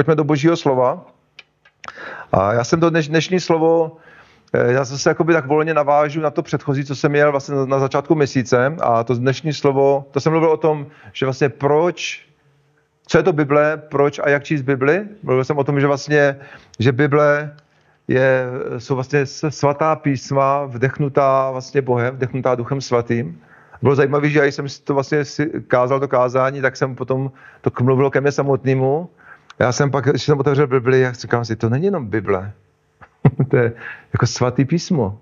pojďme do božího slova. A já jsem to dneš, dnešní slovo, eh, já zase jakoby tak volně navážu na to předchozí, co jsem měl vlastně na začátku měsíce a to dnešní slovo, to jsem mluvil o tom, že vlastně proč, co je to Bible, proč a jak číst Bibli. Mluvil jsem o tom, že vlastně, že Bible je, jsou vlastně svatá písma, vdechnutá vlastně Bohem, vdechnutá Duchem Svatým. Bylo zajímavé, že já jsem to vlastně kázal to kázání, tak jsem potom to mluvil ke mně samotnému. Já jsem pak, když jsem otevřel Bibli, jak říkám si, to není jenom Bible. to je jako svatý písmo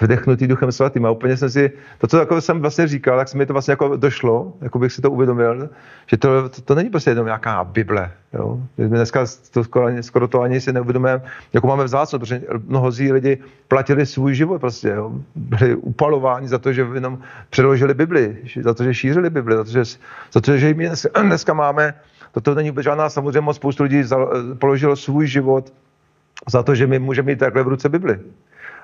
vdechnutý duchem svatým. A úplně jsem si, to, co jako jsem vlastně říkal, tak se mi to vlastně jako došlo, jako bych si to uvědomil, že to, to, to není prostě jenom nějaká Bible. Jo? My dneska to skoro, skoro to ani si neuvědomujeme, jako máme vzácnost, protože mnohozí lidi platili svůj život prostě, jo? byli upalováni za to, že jenom předložili Bibli, za to, že šířili Bibli, za to, že, za to, že dneska máme, toto není žádná samozřejmě spoustu lidí položilo svůj život za to, že my můžeme mít takhle v ruce Bibli.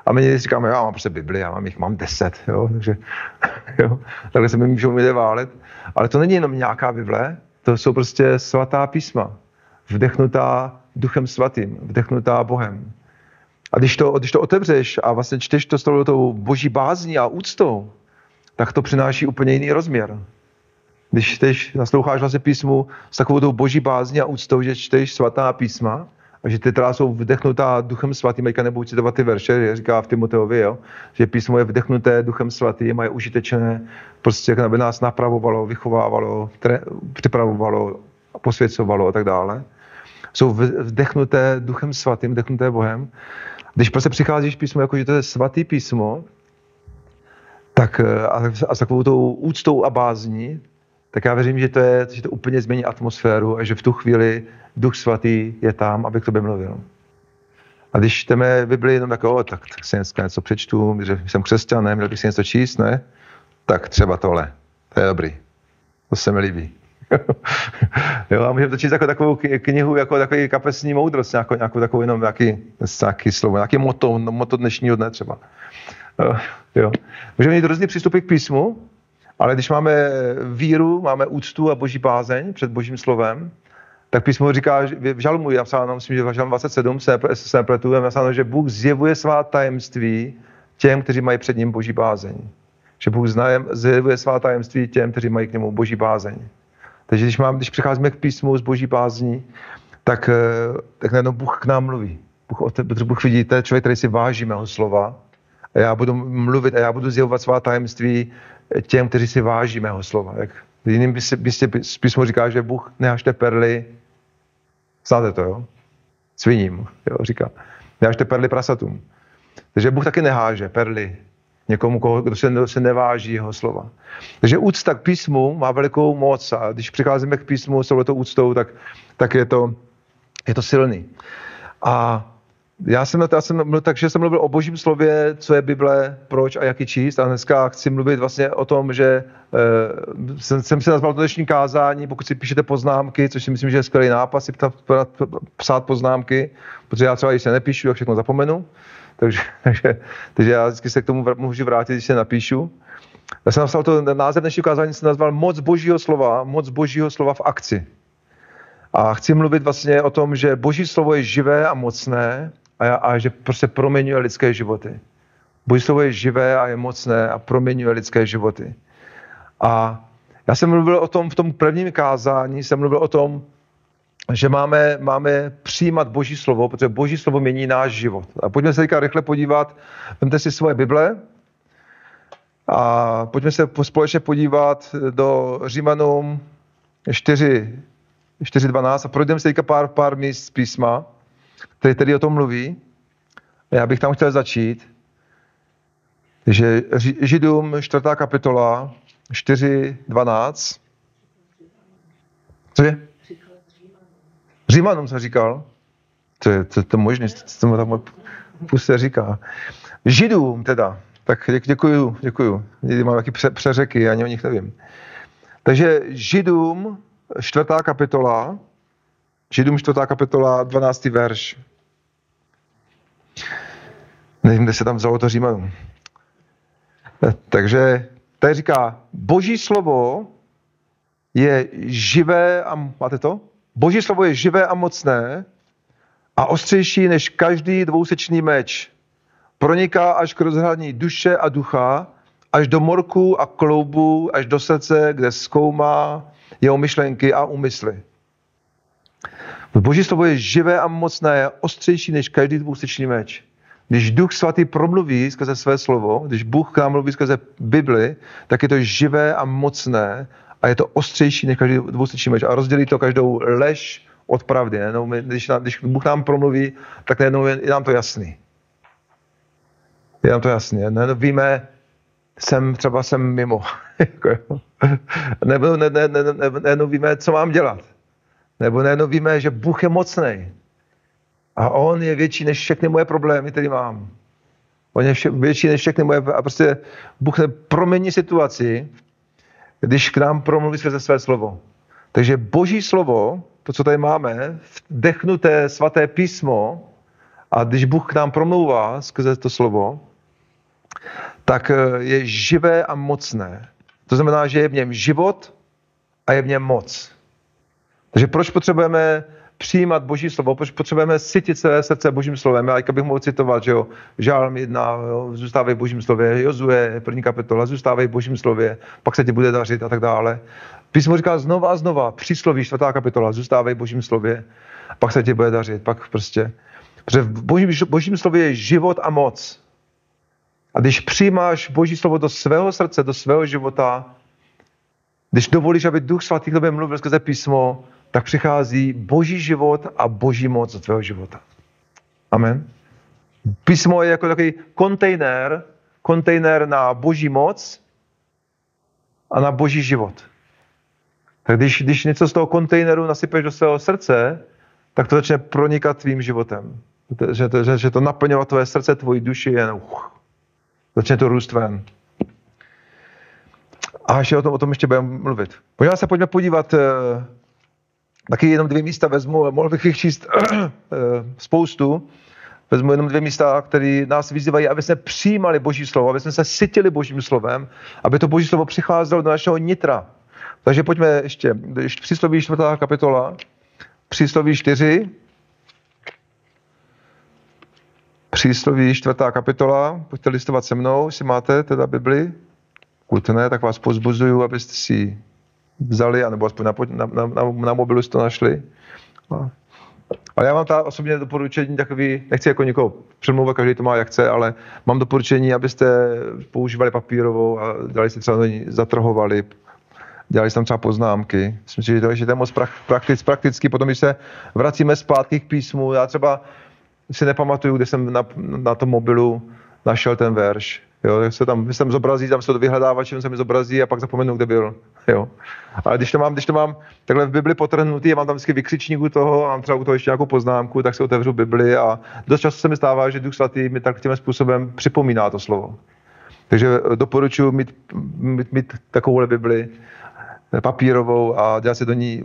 A my říkáme, já mám prostě Bibli, já mám jich mám deset, jo, takže jo, takhle se mi můžou lidé válet. Ale to není jenom nějaká Bible, to jsou prostě svatá písma, vdechnutá duchem svatým, vdechnutá Bohem. A když to, když to otevřeš a vlastně čteš to s tou boží bázní a úctou, tak to přináší úplně jiný rozměr. Když čteš, nasloucháš vlastně písmu s takovou tou boží bázní a úctou, že čteš svatá písma, a že ty teda jsou vdechnutá duchem svatým, teďka nebudu citovat ty verše, říká v Timoteovi, jo, že písmo je vdechnuté duchem svatým a je užitečné, prostě aby nás napravovalo, vychovávalo, tre, připravovalo, posvěcovalo a tak dále. Jsou vdechnuté duchem svatým, vdechnuté Bohem. Když prostě přicházíš písmo, jako že to je svatý písmo, tak a, a s takovou tou úctou a bázní, tak já věřím, že to, je, že to úplně změní atmosféru a že v tu chvíli Duch Svatý je tam, aby k tobě mluvil. A když čteme Bibli jenom tak, o, tak, tak si dneska něco přečtu, že jsem křesťan, měl bych si něco číst, ne? Tak třeba tohle. To je dobrý. To se mi líbí. jo, a můžeme to číst jako takovou knihu, jako takový kapesní moudrost, nějakou, nějakou takovou jenom nějaký, nějaký slovo, nějaký moto, moto dnešního dne třeba. jo. Můžeme mít různý přístupy k písmu, ale když máme víru, máme úctu a boží bázeň před božím slovem, tak písmo říká, že v žalmu je napsáno, myslím, že v žalmu 27 se, se pletu, je napsáno, že Bůh zjevuje svá tajemství těm, kteří mají před ním boží bázeň. Že Bůh znajem, zjevuje svá tajemství těm, kteří mají k němu boží bázeň. Takže když, mám, když přicházíme k písmu z boží bázní, tak, eh, tak najednou Bůh k nám mluví. Bůh, protože Bůh vidí, to je člověk, který si váží mého slova. A já budu mluvit a já budu zjevovat svá tajemství těm, kteří si váží mého slova. Jak v jiném místě písmo říká, že Bůh nehažte perly Znáte to, jo? Sviním, jo, říká. Nehážte perly prasatům. Takže Bůh taky neháže perly někomu, koho, kdo se, se neváží jeho slova. Takže úcta k písmu má velikou moc a když přicházíme k písmu s touto úctou, tak, tak je, to, je to silný. A já jsem, já jsem mluvil, takže jsem mluvil o božím slově, co je Bible, proč a jak ji číst. A dneska chci mluvit vlastně o tom, že uh, jsem, jsem si nazval dnešní kázání, pokud si píšete poznámky, což si myslím, že je skvělý nápad si ptát, psát poznámky, protože já třeba, když se nepíšu, tak všechno zapomenu. Takže, takže, takže já vždycky se k tomu můžu vrátit, když se napíšu. Já jsem napsal to, název dnešního kázání jsem nazval Moc božího slova, moc božího slova v akci. A chci mluvit vlastně o tom, že boží slovo je živé a mocné a, a že prostě proměňuje lidské životy. Boží slovo je živé a je mocné a proměňuje lidské životy. A já jsem mluvil o tom v tom prvním kázání, jsem mluvil o tom, že máme, máme přijímat Boží slovo, protože Boží slovo mění náš život. A pojďme se teďka rychle podívat, vemte si svoje Bible a pojďme se společně podívat do Římanům 4, 4.12 a projdeme se teďka pár, pár míst z písma který tedy o tom mluví. A já bych tam chtěl začít. že Židům 4. kapitola 4.12. Co je? Římanům se říkal. To je to, to možné, co mu tam puste říká. Židům teda. Tak děkuju, děkuju. Někdy mám taky pře, přeřeky, ani o nich nevím. Takže Židům, čtvrtá kapitola, Židům 4. kapitola, 12. verš. Nevím, kde se tam vzalo to Římanům. Takže tady říká, boží slovo je živé a máte to? Boží slovo je živé a mocné a ostřejší než každý dvousečný meč. Proniká až k rozhraní duše a ducha, až do morku a kloubu, až do srdce, kde zkoumá jeho myšlenky a úmysly. Boží slovo je živé a mocné, je ostřejší než každý dvousečný meč. Když Duch Svatý promluví skrze své slovo, když Bůh k nám mluví skrze Bibli, tak je to živé a mocné a je to ostřejší než každý dvousečný meč a rozdělí to každou lež od pravdy. Ne? my, když, nám, když Bůh nám promluví, tak najednou je, je nám to jasný. Je nám to jasný. Ne? Víme, jsem třeba jsem mimo. Jako nebo ne, ne, ne, ne, ne, víme, co mám dělat. Nebo najednou víme, že Bůh je mocný. A On je větší než všechny moje problémy, které mám. On je vše, větší než všechny moje... A prostě Bůh promění situaci, když k nám promluví skrze své slovo. Takže boží slovo, to, co tady máme, vdechnuté svaté písmo, a když Bůh k nám promlouvá skrze to slovo, tak eh, je živé a mocné. To znamená, že je v něm život a je v něm moc. Takže proč potřebujeme přijímat Boží slovo, proč potřebujeme sytit své srdce Božím slovem. Já bych mohl citovat, že jo, Žálm 1, jo, zůstávej Božím slově, Jozue, první kapitola, zůstávej Božím slově, pak se ti bude dařit a tak dále. Písmo říká znova a znova, přísloví, čtvrtá kapitola, zůstávej Božím slově, pak se ti bude dařit, pak prostě. Protože v Božím, božím slově je život a moc. A když přijímáš Boží slovo do svého srdce, do svého života, když dovolíš, aby Duch Svatý k tobě mluvil skrze písmo, tak přichází boží život a boží moc do tvého života. Amen. Písmo je jako takový kontejner, kontejner na boží moc a na boží život. Tak když, když něco z toho kontejneru nasypeš do svého srdce, tak to začne pronikat tvým životem. Že to, že, že to naplňovat tvoje srdce, tvoji duši, jen uh, začne to růst ven. A ještě o tom, o tom ještě budeme mluvit. Možná se pojďme podívat eh, Taky jenom dvě místa vezmu, mohl bych jich číst eh, spoustu. Vezmu jenom dvě místa, které nás vyzývají, aby jsme přijímali Boží slovo, aby jsme se sytili Božím slovem, aby to Boží slovo přicházelo do našeho nitra. Takže pojďme ještě, přísloví čtvrtá kapitola, přísloví čtyři, přísloví čtvrtá kapitola, pojďte listovat se mnou, jestli máte teda Bibli. Ne, tak vás pozbuzuju, abyste si vzali, anebo aspoň na, na, na, na, mobilu si to našli. Ale já mám ta osobně doporučení takový, nechci jako někoho přemlouvat, každý to má jak chce, ale mám doporučení, abyste používali papírovou a dali si třeba zatrhovali, dělali tam třeba poznámky. Myslím si, že to, že to je moc prakticky, prakticky. Potom, když se vracíme zpátky k písmu, já třeba si nepamatuju, kde jsem na, na tom mobilu našel ten verš. Jo, se tam, se tam zobrazí, tam se to vyhledávačem se mi zobrazí a pak zapomenu, kde byl. Jo. Ale když to mám, když to mám takhle v Bibli potrhnutý a mám tam vždycky vykřičník u toho a mám třeba u toho ještě nějakou poznámku, tak si otevřu Bibli a dost často se mi stává, že Duch Svatý mi tak tím způsobem připomíná to slovo. Takže doporučuji mít, mít, mít takovouhle Bibli papírovou a dělat si do ní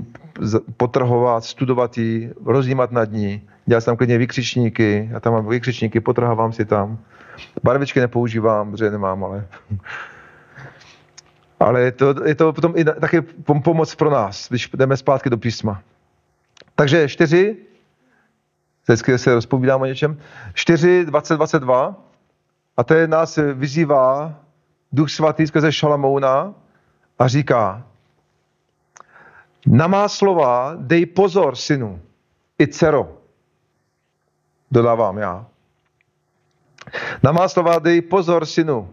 potrhovat, studovat ji, rozjímat nad ní, dělat si tam klidně vykřičníky, já tam mám vykřičníky, potrhávám si tam. Barvičky nepoužívám, protože nemám, ale... Ale je to, je to potom i taky pomoc pro nás, když jdeme zpátky do písma. Takže čtyři, vždycky se rozpovídám o něčem, 4, 20, 22, a to je nás vyzývá Duch Svatý skrze Šalamouna a říká, na má slova dej pozor, synu, i dcero, dodávám já. Na má slova dej pozor, synu,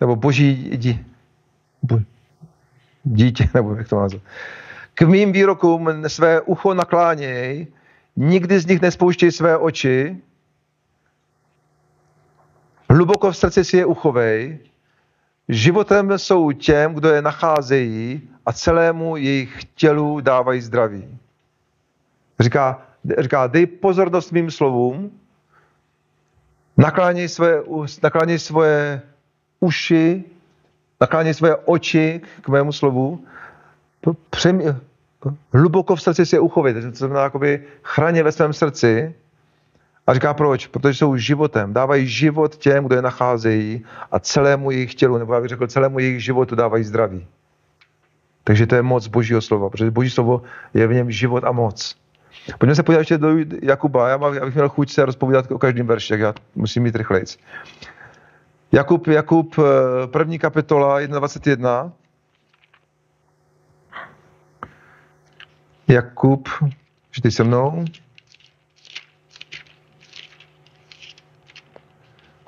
nebo boží dí, bo, dítě, nebo jak to nazvat. K mým výrokům své ucho nakláněj, nikdy z nich nespouštěj své oči, hluboko v srdci si je uchovej, životem jsou těm, kdo je nacházejí a celému jejich tělu dávají zdraví. Říká, říká dej pozornost mým slovům, nakláněj svoje, nakláněj svoje uši, nakláněj svoje oči k mému slovu, přem, hluboko v srdci si je uchovit. To znamená, jakoby chraně ve svém srdci. A říká proč? Protože jsou životem. Dávají život těm, kdo je nacházejí a celému jejich tělu, nebo já bych řekl, celému jejich životu dávají zdraví. Takže to je moc Božího slova, protože Boží slovo je v něm život a moc. Pojďme se podívat ještě do Jakuba. Já, mám, já bych měl chuť se rozpovídat o každém verši, tak já musím mít rychlejc. Jakub, Jakub, eh, první kapitola 1.21. Jakub, čtej se mnou.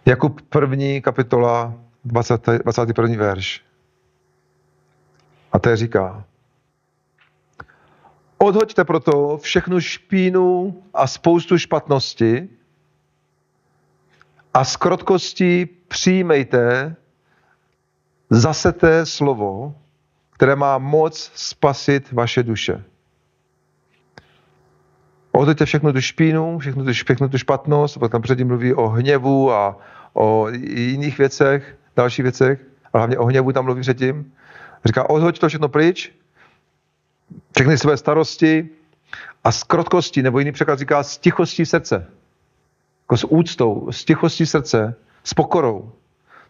Jakub první kapitola 20, 21. verš. A to je říká. Odhoďte proto všechnu špínu a spoustu špatnosti a z krotkosti přijmejte zaseté slovo, které má moc spasit vaše duše. Odhoďte všechnu tu špínu, všechnu tu, všechnu tu špatnost, protože tam předtím mluví o hněvu a o jiných věcech, dalších věcech, a hlavně o hněvu tam mluví předtím. Říká, odhoď to všechno pryč, všechny své starosti a s krotkostí, nebo jiný překlad říká s tichostí srdce. Jako s úctou, s tichostí srdce, s pokorou.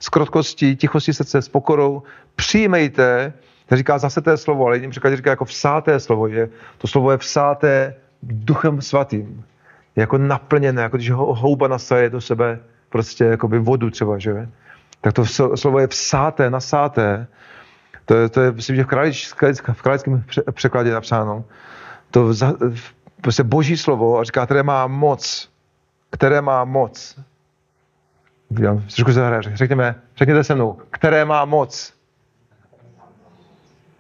S krotkostí, tichostí srdce, s pokorou. Přijmejte, říká zase té slovo, ale jiným překlad říká jako vsáté slovo. Je, to slovo je vsáté duchem svatým. Je jako naplněné, jako když ho houba nasaje do sebe prostě jakoby vodu třeba, že? Tak to slovo je vsáté, nasáté to je, to je myslím, že v, králič, v králickém překladě napsáno. To za, prostě boží slovo a říká, které má moc. Které má moc. Trošku zahraje, řekněme, řekněte se mnou, které má moc.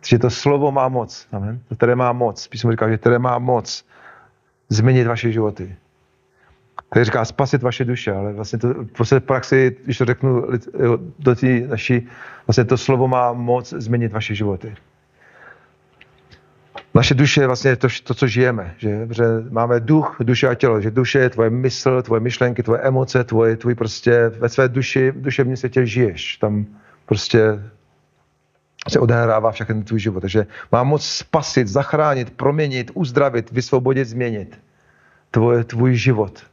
Že to slovo má moc. Amen. Které má moc. Písmo říká, že které má moc změnit vaše životy který říká spasit vaše duše, ale vlastně to v praxi, když to řeknu do té naší, vlastně to slovo má moc změnit vaše životy. Naše duše je vlastně to, to, co žijeme, že? že máme duch, duše a tělo, že duše je tvoje mysl, tvoje myšlenky, tvoje emoce, tvoje, tvůj prostě ve své duši, v duševním světě žiješ. Tam prostě se odehrává všechny tvůj život. Takže má moc spasit, zachránit, proměnit, uzdravit, vysvobodit, změnit tvoje, tvůj život.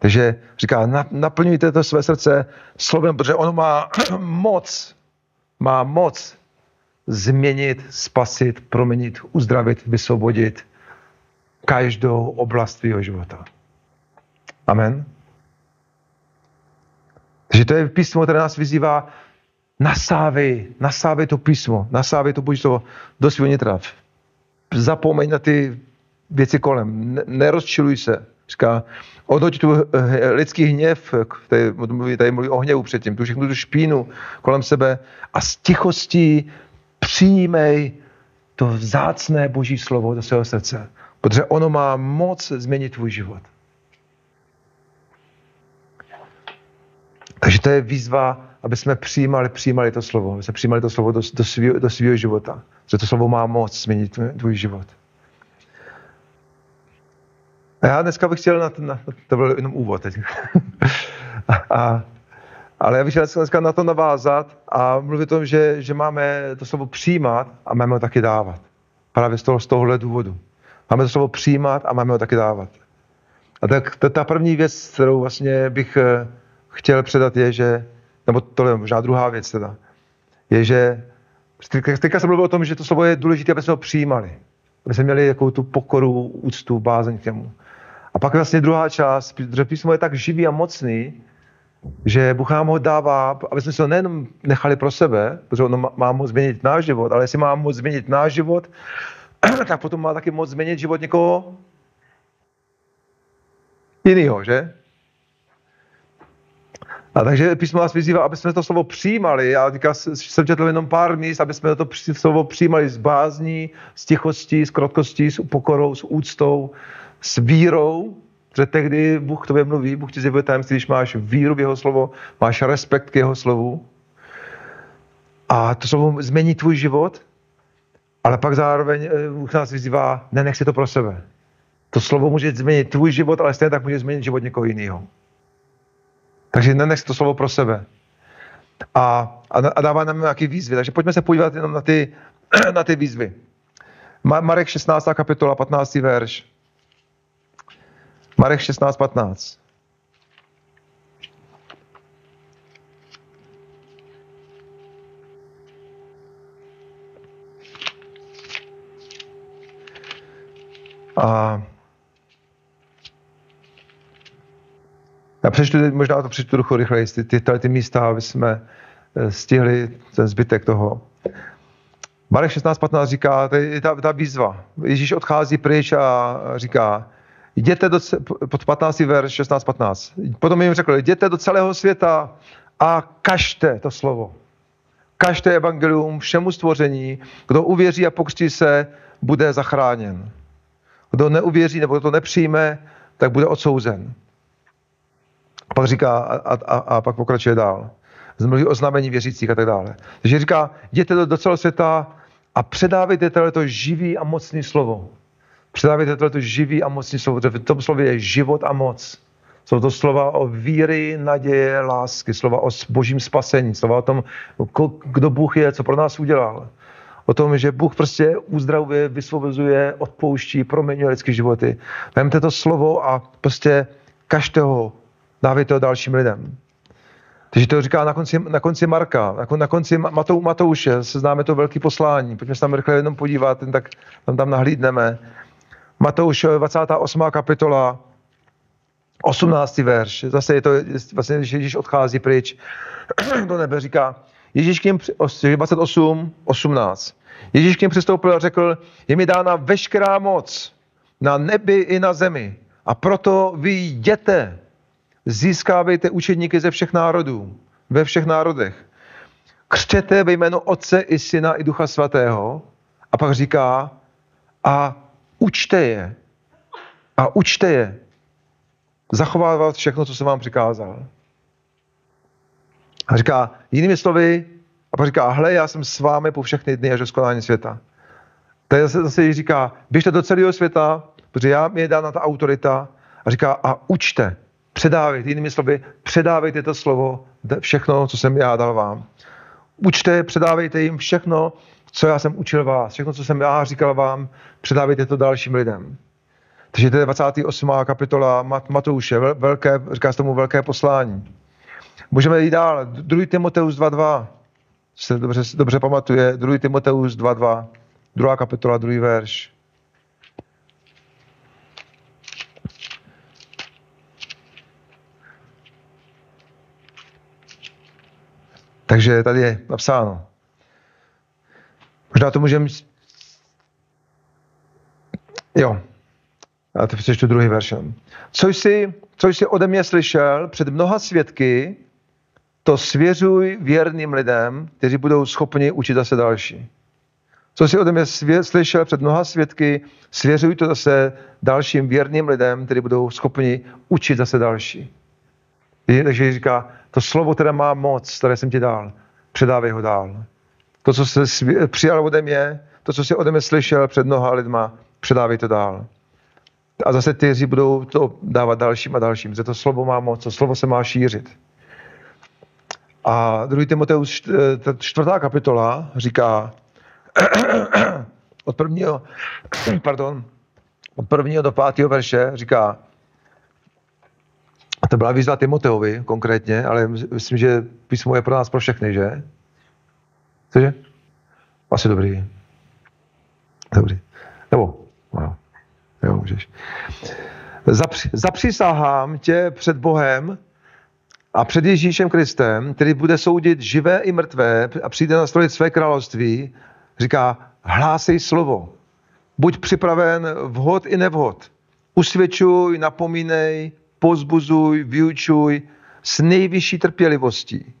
Takže říká, naplňujte to své srdce slovem, protože ono má moc, má moc změnit, spasit, proměnit, uzdravit, vysvobodit každou oblast tvého života. Amen. Takže to je písmo, které nás vyzývá, nasávej, nasávej to písmo, nasávej to boží slovo do svého nitra. Zapomeň na ty věci kolem, nerozčiluj se. Říká, odhoď tu lidský hněv, tady mluví, tady mluví o hněvu předtím, tu všechnu tu špínu kolem sebe a s tichostí přijmej to vzácné boží slovo do svého srdce, protože ono má moc změnit tvůj život. Takže to je výzva, aby jsme přijímali, přijímali to slovo, aby jsme přijímali to slovo do, do, svýho života. Že to slovo má moc změnit tvůj život. Já dneska bych chtěl, na to, na, to byl jenom úvod teď. a, ale já bych chtěl dneska na to navázat a mluvit o tom, že, že máme to slovo přijímat a máme ho taky dávat. Právě z, toho, z tohohle důvodu. Máme to slovo přijímat a máme ho taky dávat. A tak ta, ta první věc, kterou vlastně bych eh, chtěl předat, je, že, nebo to je možná druhá věc teda, je, že teďka jsem mluvil o tom, že to slovo je důležité, aby jsme ho přijímali. Aby jsme měli jakou tu pokoru, úctu, bázeň k němu. A pak vlastně druhá část, protože písmo je tak živý a mocný, že Bůh nám ho dává, aby jsme se ho nejenom nechali pro sebe, protože ono má moc změnit náš život, ale jestli má moc změnit náš život, tak potom má taky moc změnit život někoho jiného, že? A takže písmo nás vyzývá, aby jsme to slovo přijímali. Já teďka jsem četl jenom pár míst, aby jsme to slovo přijímali s bázní, s tichostí, s krotkostí, s pokorou, s úctou, s vírou, že tehdy Bůh k tobě mluví, Bůh ti zjevuje tajemství, když máš víru v jeho slovo, máš respekt k jeho slovu a to slovo změní tvůj život, ale pak zároveň eh, Bůh nás vyzývá, nenech si to pro sebe. To slovo může změnit tvůj život, ale stejně tak může změnit život někoho jiného. Takže nenech to slovo pro sebe. A, a dává nám nějaký výzvy. Takže pojďme se podívat jenom na ty, na ty výzvy. Marek 16. kapitola, 15. verš parech 16-15. A já přečtu, možná to přečtu trochu rychleji, ty, ty, ty místa, aby jsme eh, stihli ten zbytek toho. Marek 16.15 říká, to je ta, ta výzva. Ježíš odchází pryč a říká, jděte do, pod 15. verš 16.15. Potom jim řekl, jděte do celého světa a kažte to slovo. Kažte evangelium všemu stvoření. Kdo uvěří a pokřtí se, bude zachráněn. Kdo neuvěří nebo kdo to nepřijme, tak bude odsouzen. A pak říká a, a, a pak pokračuje dál. Zmluví o znamení věřících a tak dále. Takže říká, jděte do, do celého světa a předávejte tohleto živý a mocný slovo. Předávejte tohleto živý a mocný slovo, v tom slově je život a moc. Jsou to slova o víry, naděje, lásky, slova o božím spasení, slova o tom, kdo Bůh je, co pro nás udělal. O tom, že Bůh prostě uzdravuje, vysvobozuje, odpouští, proměňuje lidské životy. Vemte to slovo a prostě každého ho, dávejte ho dalším lidem. Takže to říká na konci, na konci Marka, na, konci Matou, Matouše, se známe to velké poslání. Pojďme se tam rychle jenom podívat, tak tam, tam nahlídneme. Matouš 28. kapitola, 18. verš. Zase je to, vlastně, když Ježíš odchází pryč do nebe, říká, Ježíš k něm, 28, 18. Ježíš k něm přistoupil a řekl, je mi dána veškerá moc na nebi i na zemi. A proto vy jděte Získávejte učedníky ze všech národů, ve všech národech. Křtěte ve jméno Otce i Syna i Ducha Svatého. A pak říká, a učte je. A učte je. Zachovávat všechno, co jsem vám přikázal. A říká, jinými slovy, a pak říká, hle, já jsem s vámi po všechny dny až do skonání světa. je zase, zase říká, běžte do celého světa, protože já mi je dána ta autorita a říká, a učte. Předávejte, jinými slovy, předávejte to slovo, všechno, co jsem já dal vám. Učte, předávejte jim všechno, co já jsem učil vás, všechno, co jsem já říkal vám, předávejte to dalším lidem. Takže to je 28. kapitola Mat- Matouše, velké, říká se tomu velké poslání. Můžeme jít dál. 2. Timoteus 2.2. Se dobře, dobře pamatuje. 2. Timoteus 2.2. Druhá kapitola, druhý verš. Takže tady je napsáno. Možná to můžeme... Jo. Já to přečtu druhý verš. Co jsi, co jsi ode mě slyšel před mnoha svědky, to svěřuj věrným lidem, kteří budou schopni učit zase další. Co jsi ode mě svě- slyšel před mnoha svědky, svěřuj to zase dalším věrným lidem, kteří budou schopni učit zase další. Takže říká, to slovo, které má moc, které jsem ti dal, předávej ho dál. To, co jsi přijal ode mě, to, co jsi ode mě slyšel před mnoha lidma, předávej to dál. A zase ty budou to dávat dalším a dalším, že to slovo má moc, to slovo se má šířit. A 2. Timoteus čtvrtá kapitola říká od prvního, pardon, od prvního do pátého verše říká, to byla výzva Timoteovi konkrétně, ale myslím, že písmo je pro nás pro všechny, že? Cože? Asi dobrý. Dobrý. Nebo, no, jo, můžeš. Zapři, zapřísahám tě před Bohem a před Ježíšem Kristem, který bude soudit živé i mrtvé a přijde nastrojit své království, říká, hlásej slovo. Buď připraven vhod i nevhod. Usvědčuj, napomínej, pozbuzuj, vyučuj s nejvyšší trpělivostí.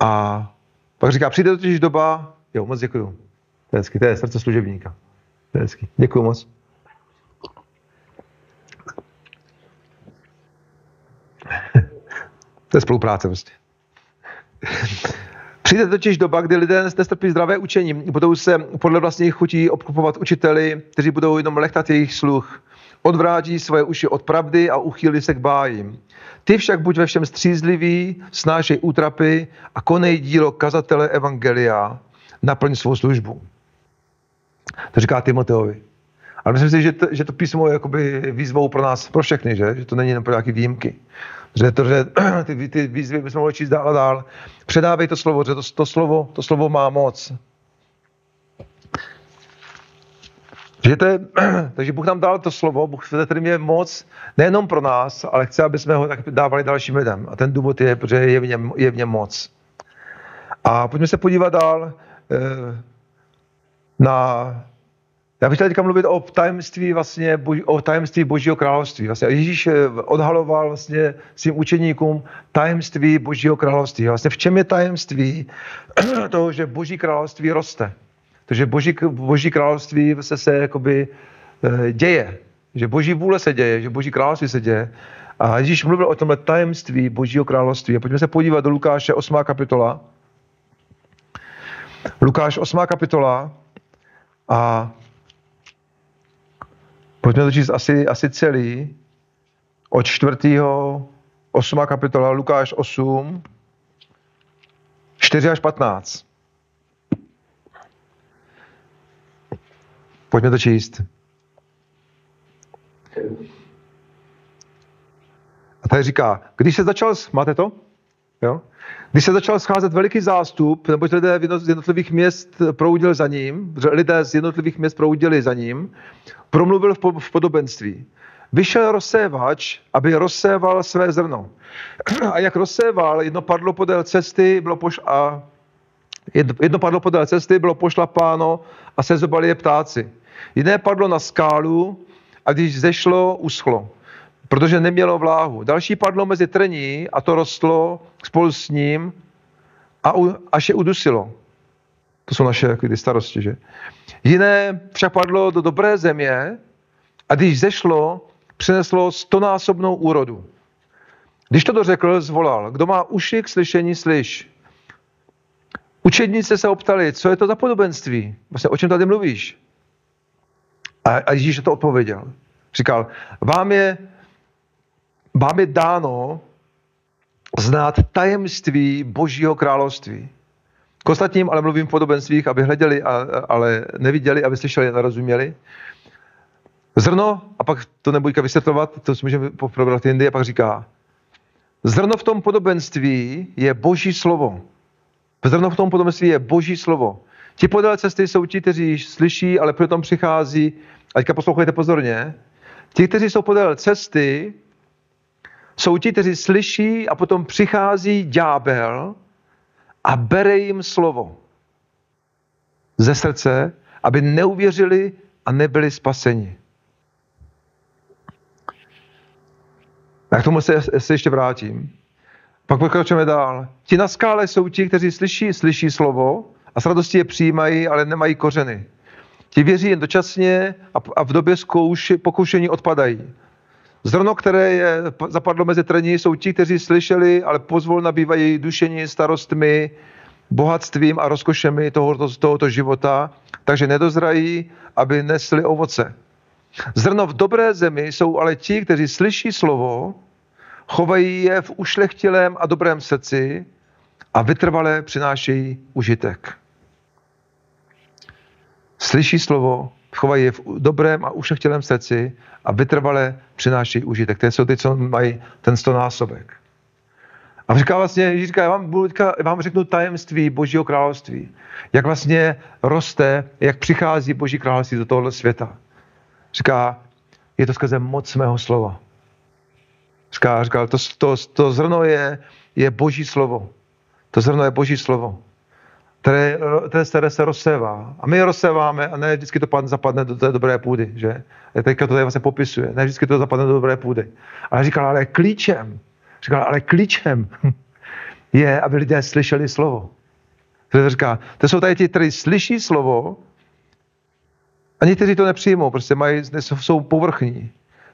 A pak říká, přijde totiž doba, jo, moc děkuju. To je hezky, to je srdce služebníka. To je hezky. Děkuju moc. to je spolupráce prostě. Přijde totiž doba, kdy lidé nestrpí zdravé učení, budou se podle vlastních chutí obklopovat učiteli, kteří budou jenom lechtat jejich sluch odvrátí svoje uši od pravdy a uchýlí se k bájím. Ty však buď ve všem střízlivý, snášej útrapy a konej dílo kazatele Evangelia, naplň svou službu. To říká Timoteovi. Ale myslím si, že to, že to písmo je jakoby výzvou pro nás, pro všechny, že? že to není jen pro nějaké výjimky. Že, to, že ty, ty výzvy bychom mohli číst dál a dál. Předávej to slovo, že to, to, slovo, to slovo má moc. Že to je, takže Bůh nám dal to slovo, Bůh který je moc nejenom pro nás, ale chce, aby jsme ho tak dávali dalším lidem. A ten důvod je, protože je v něm, je v něm moc. A pojďme se podívat dál eh, na já bych chtěl teďka mluvit o tajemství, vlastně, o tajemství Božího království. Vlastně Ježíš eh, odhaloval vlastně svým učeníkům tajemství Božího království. Vlastně v čem je tajemství toho, že Boží království roste? Takže Boží, Boží království se, se jakoby e, děje. Že Boží vůle se děje, že Boží království se děje. A Ježíš mluvil o tomhle tajemství Božího království. A pojďme se podívat do Lukáše 8. kapitola. Lukáš 8. kapitola a Pojďme to číst asi, asi celý. Od čtvrtého, 8. kapitola, Lukáš 8, 4 až 15. Pojďme to číst. A tady říká, když se začal, máte to? Jo? Když se začal scházet veliký zástup, nebo lidé z jednotlivých měst proudili za ním, lidé z jednotlivých měst proudili za ním, promluvil v podobenství. Vyšel rozsévač, aby rozséval své zrno. A jak rozséval, jedno padlo podél cesty, bylo poš- a jedno padlo podél cesty, bylo pošlapáno a sezobali je ptáci. Jiné padlo na skálu a když zešlo, uschlo protože nemělo vláhu. Další padlo mezi trní a to rostlo spolu s ním a u, až je udusilo. To jsou naše ty starosti, že? Jiné však padlo do dobré země a když zešlo, přineslo stonásobnou úrodu. Když to dořekl, zvolal, kdo má uši k slyšení, slyš. Učedníci se optali, co je to za podobenství? Vlastně o čem tady mluvíš? A, a Ježíš to odpověděl. Říkal, vám je vám je dáno znát tajemství Božího království. K ostatním ale mluvím v podobenstvích, aby hleděli, a, ale neviděli, aby slyšeli a nerozuměli. Zrno, a pak to nebudu vysvětlovat, to si můžeme probrat jindy, a pak říká, zrno v tom podobenství je Boží slovo. Zrno v tom podobenství je Boží slovo. Ti podél cesty jsou ti, kteří slyší, ale přitom přichází, a teďka poslouchejte pozorně, ti, kteří jsou podél cesty, jsou ti, kteří slyší a potom přichází ďábel a bere jim slovo ze srdce, aby neuvěřili a nebyli spaseni. A k tomu se, se ještě vrátím. Pak pokračujeme dál. Ti na skále jsou ti, kteří slyší, slyší slovo a s radostí je přijímají, ale nemají kořeny. Ti věří jen dočasně a, v době zkouši, pokušení odpadají. Zrno, které je zapadlo mezi trní, jsou ti, kteří slyšeli, ale pozvol nabývají dušení starostmi, bohatstvím a rozkošemi tohoto, tohoto života, takže nedozrají, aby nesli ovoce. Zrno v dobré zemi jsou ale ti, kteří slyší slovo, chovají je v ušlechtilém a dobrém srdci a vytrvalé přinášejí užitek. Slyší slovo, chovají je v dobrém a ušlechtilém srdci a vytrvale přinášejí užitek. To jsou ty, co mají ten stonásobek. A říká vlastně, Ježíš říká, já vám, budu já vám řeknu tajemství Božího království. Jak vlastně roste, jak přichází Boží království do tohoto světa. Říká, je to skrze moc mého slova. Říká, říká to, to, to zrno je, je Boží slovo. To zrno je Boží slovo které, které se rozsévá. A my je rozséváme a ne vždycky to zapadne do té dobré půdy. Že? Teďka to tady vlastně popisuje. Ne vždycky to zapadne do dobré půdy. Ale říkal, ale klíčem, říkal, ale klíčem je, aby lidé slyšeli slovo. To říká, to jsou tady ti, kteří slyší slovo a někteří to nepřijmou, prostě mají, jsou povrchní.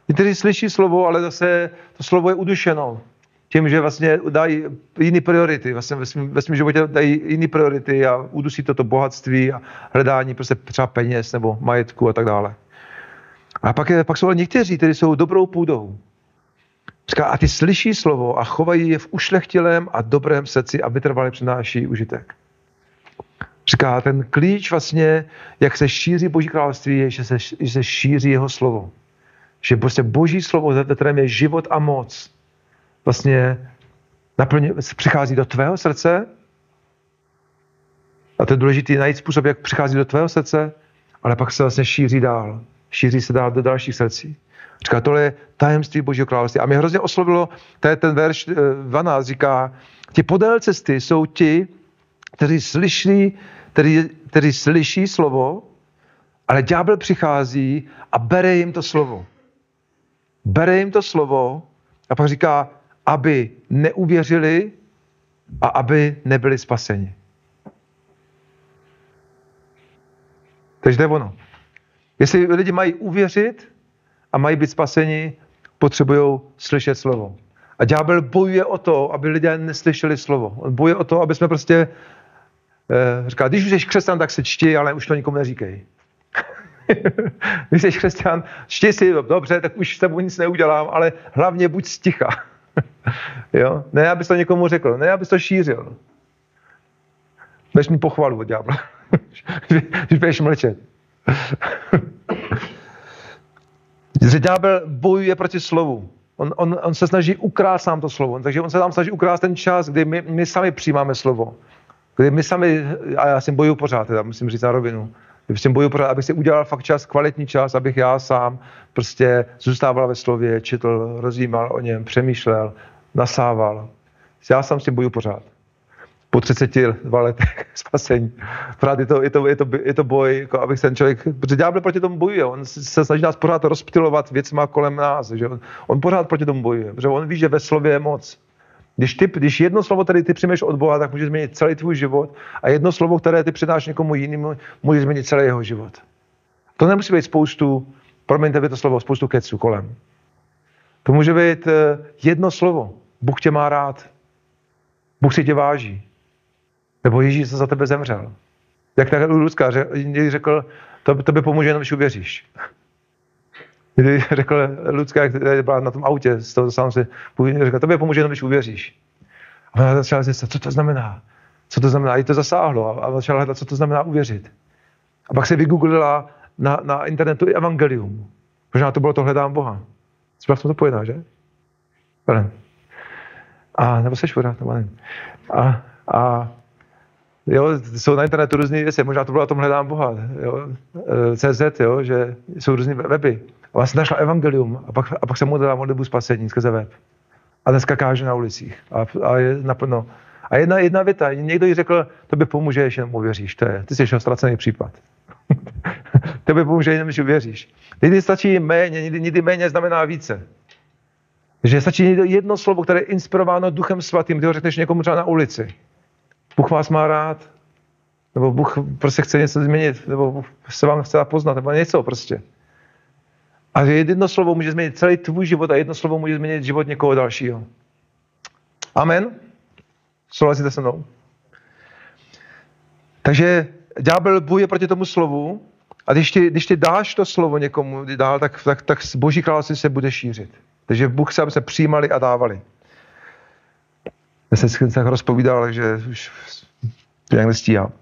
Někteří slyší slovo, ale zase to slovo je udušeno tím, že vlastně dají jiné priority, vlastně ve svém, ve svém životě dají jiné priority a udusí toto bohatství a hledání prostě třeba peněz nebo majetku a tak dále. A pak, je, pak jsou ale někteří, kteří jsou dobrou půdou. Říká, a ty slyší slovo a chovají je v ušlechtilém a dobrém srdci a vytrvalé přináší užitek. Říká, ten klíč vlastně, jak se šíří Boží království, je, že se, že se šíří jeho slovo. Že prostě Boží slovo, ve kterém je život a moc, vlastně naplně, přichází do tvého srdce a to je důležité najít způsob, jak přichází do tvého srdce, ale pak se vlastně šíří dál. Šíří se dál do dalších srdcí. Říká, tohle je tajemství Božího království. A mě hrozně oslovilo, to je ten verš 12, říká, ti podél cesty jsou ti, kteří slyší, kteří, kteří slyší slovo, ale ďábel přichází a bere jim to slovo. Bere jim to slovo a pak říká, aby neuvěřili a aby nebyli spaseni. Takže to je ono. Jestli lidi mají uvěřit a mají být spaseni, potřebují slyšet slovo. A ďábel bojuje o to, aby lidé neslyšeli slovo. On bojuje o to, aby jsme prostě eh, říká, když už jsi křesťan, tak se čti, ale už to nikomu neříkej. když jsi křesťan, čti si, dobře, tak už s tebou nic neudělám, ale hlavně buď sticha. jo? Ne, abys to někomu řekl, ne, abys to šířil. Budeš mi pochvalu od ďábla, když budeš mlčet. že ďábel bojuje proti slovu. On, on, on se snaží ukrást nám to slovo. Takže on se tam snaží ukrást ten čas, kdy my, my sami přijímáme slovo. Kdy my sami, a já si bojuju pořád, teda musím říct na rovinu, jsem bojuju pořád, abych si udělal fakt čas, kvalitní čas, abych já sám prostě zůstával ve slově, četl, rozjímal o něm, přemýšlel, nasával. Já sám s tím bojuju pořád po 32 letech spasení. Pořád je to, je to, je to, je to boj, jako abych ten člověk, protože ďábel proti tomu bojuje, on se snaží nás pořád rozptilovat věcma kolem nás, že on, on pořád proti tomu bojuje, protože on ví, že ve slově je moc. Když, ty, když jedno slovo, které ty přijmeš od Boha, tak může změnit celý tvůj život a jedno slovo, které ty předáš někomu jinému, může změnit celý jeho život. To nemusí být spoustu, promiňte vy to slovo, spoustu keců kolem. To může být eh, jedno slovo. Bůh tě má rád. Bůh si tě váží. Nebo Ježíš za tebe zemřel. Jak tak Lucka řekl, to, to by pomůže jenom, když uvěříš. Kdy řekl Lucka, jak byla na tom autě, z toho sám si řekl, to by pomůže jenom, když uvěříš. A ona začala zjistit, co to znamená. Co to znamená? A jí to zasáhlo a začala hledat, co to znamená uvěřit. A pak se vygooglila na, na internetu i evangelium. Možná to bylo to hledám Boha. V tom to pojedná, že? A nebo seš pořád, nebo nevím. A, a Jo, jsou na internetu různé věci, možná to bylo o tom hledám Boha, jo, eh, CZ, jo, že jsou různé weby. A vlastně našla evangelium a pak, a pak se modlila modlitbu spasení skrze web. A dneska káže na ulicích. A, a je naplno. A jedna, jedna věta, někdo jí řekl, to by pomůže, když jenom uvěříš. To je, ty jsi ještě ztracený případ. to by pomůže, jenom když uvěříš. Někdy stačí méně, někdy, někdy méně znamená více. Že stačí jedno slovo, které je inspirováno Duchem Svatým, ty ho řekneš někomu třeba na ulici. Bůh vás má rád, nebo Bůh prostě chce něco změnit, nebo se vám chce poznat, nebo něco prostě. A jedno slovo může změnit celý tvůj život a jedno slovo může změnit život někoho dalšího. Amen? Souhlasíte se mnou? Takže ďábel bojuje proti tomu slovu a když ty, když ty dáš to slovo někomu dál, tak, tak, tak boží království se bude šířit. Takže Bůh chce, aby se přijímali a dávali. Já jsem tak rozpovídal, takže už nějak nestíhám.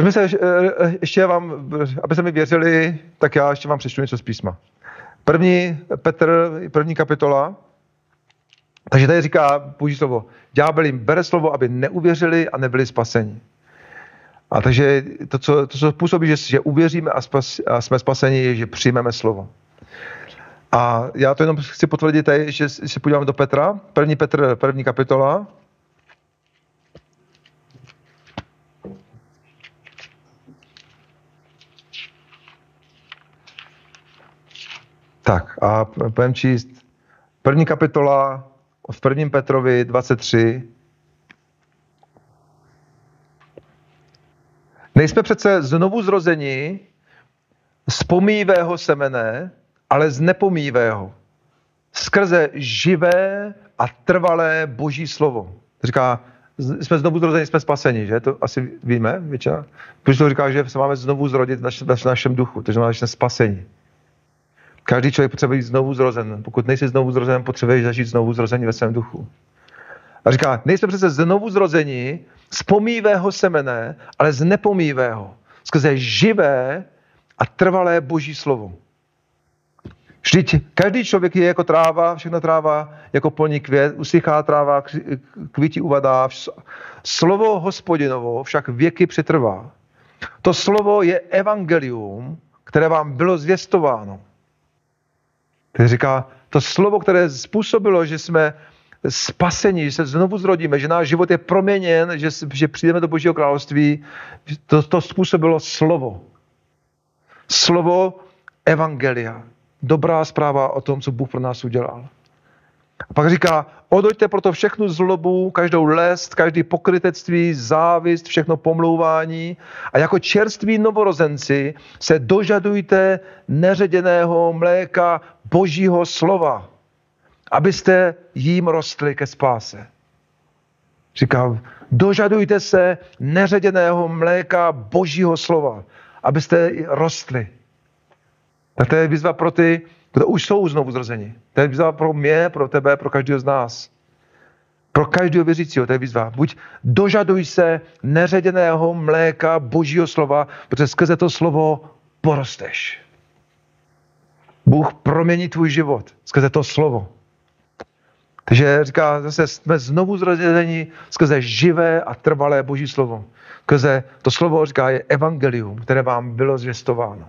Pojďme se eh, ještě vám, aby se mi věřili, tak já ještě vám přečtu něco z písma. První Petr, první kapitola, takže tady říká Boží slovo, ďábel jim bere slovo, aby neuvěřili a nebyli spaseni. A takže to, co, to, co působí, že, že uvěříme a, spas, a jsme spaseni, je, že přijmeme slovo. A já to jenom chci potvrdit, tady, že se podíváme do Petra, první Petr, první kapitola. Tak a budeme číst první kapitola v prvním Petrovi 23. Nejsme přece znovu zrozeni z pomývého semene, ale z nepomývého. Skrze živé a trvalé boží slovo. Říká, jsme znovu zrozeni, jsme spaseni, že? To asi víme, většina. Protože to říká, že se máme znovu zrodit v naš, našem duchu, takže máme spasení. Každý člověk potřebuje být znovu zrozen. Pokud nejsi znovu zrozen, potřebuješ zažít znovu zrození ve svém duchu. A říká, nejsme přece znovu zrozeni z pomývého semene, ale z nepomývého. Skrze živé a trvalé boží slovo. Vždyť každý člověk je jako tráva, všechno tráva jako polní květ, usychá tráva, kvítí uvadá. Slovo hospodinovo však věky přetrvá. To slovo je evangelium, které vám bylo zvěstováno. Teď říká, to slovo, které způsobilo, že jsme spasení, že se znovu zrodíme, že náš život je proměněn, že, že přijdeme do Božího království, to, to způsobilo slovo. Slovo evangelia. Dobrá zpráva o tom, co Bůh pro nás udělal. A pak říká, odoďte proto všechnu zlobu, každou lest, každý pokrytectví, závist, všechno pomlouvání a jako čerství novorozenci se dožadujte neředěného mléka božího slova, abyste jím rostli ke spáse. Říká, dožadujte se neředěného mléka božího slova, abyste rostli. Tak to je výzva pro ty, kdo už jsou znovu zrozeni. To je výzva pro mě, pro tebe, pro každého z nás. Pro každého věřícího, to je výzva. Buď dožaduj se neředěného mléka božího slova, protože skrze to slovo porosteš. Bůh promění tvůj život skrze to slovo. Takže říká, zase jsme znovu zrození skrze živé a trvalé boží slovo. Skrze to slovo říká je evangelium, které vám bylo zvěstováno.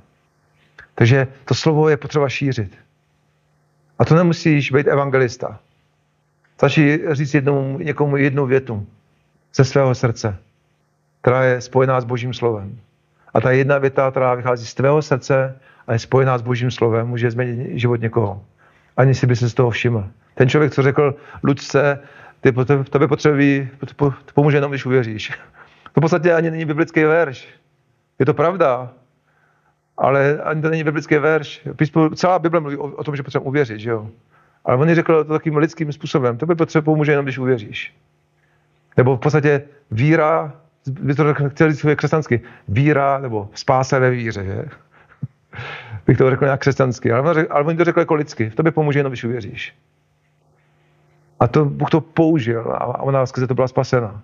Takže to slovo je potřeba šířit. A to nemusíš být evangelista. Stačí říct jednou, někomu jednu větu ze svého srdce, která je spojená s Božím slovem. A ta jedna věta, která vychází z tvého srdce a je spojená s Božím slovem, může změnit život někoho. Ani si by se z toho všiml. Ten člověk, co řekl Ludce, ty, tebe potřebují, pomůže jenom, když uvěříš. To v podstatě ani není biblický verš. Je to pravda, ale ani to není biblický verš. Celá Bible mluví o, o tom, že potřebujeme uvěřit, že jo. Ale on řekl to takým lidským způsobem. To by potřeba pomůže jenom, když uvěříš. Nebo v podstatě víra, by to chtěl říct křesťansky, víra nebo spása ve víře, že? bych to řekl nějak křesťansky, ale on, ale on to řekl jako lidsky. To by pomůže jenom, když uvěříš. A to Bůh to použil a ona skrze to byla spasena.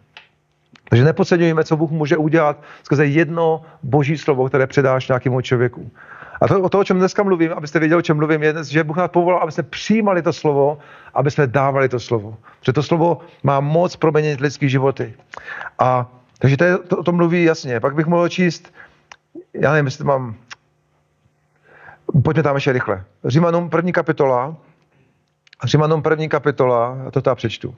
Takže nepodceňujeme, co Bůh může udělat skrze jedno boží slovo, které předáš nějakému člověku. A to, o to, o čem dneska mluvím, abyste věděli, o čem mluvím, je, že Bůh nás povolal, aby jsme přijímali to slovo, aby jsme dávali to slovo. Protože to slovo má moc proměnit lidské životy. A takže to, je, to o tom mluví jasně. Pak bych mohl číst, já nevím, jestli mám, pojďme tam ještě rychle. Římanům první kapitola, Římanům první kapitola, a to já přečtu.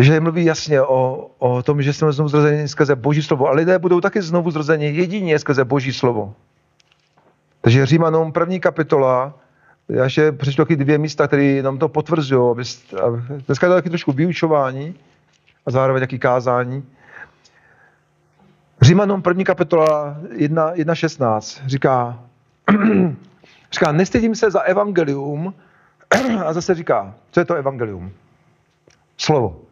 Takže mluví jasně o, o tom, že jsme znovu zrozeni skrze Boží slovo. A lidé budou taky znovu zrozeni jedině skrze Boží slovo. Takže Římanům první kapitola, já ještě přečtu taky dvě místa, které nám to potvrzují. Dneska je to taky trošku vyučování a zároveň taky kázání. Římanům první kapitola 1.16 říká, říká, nestydím se za evangelium a zase říká, co je to evangelium? Slovo.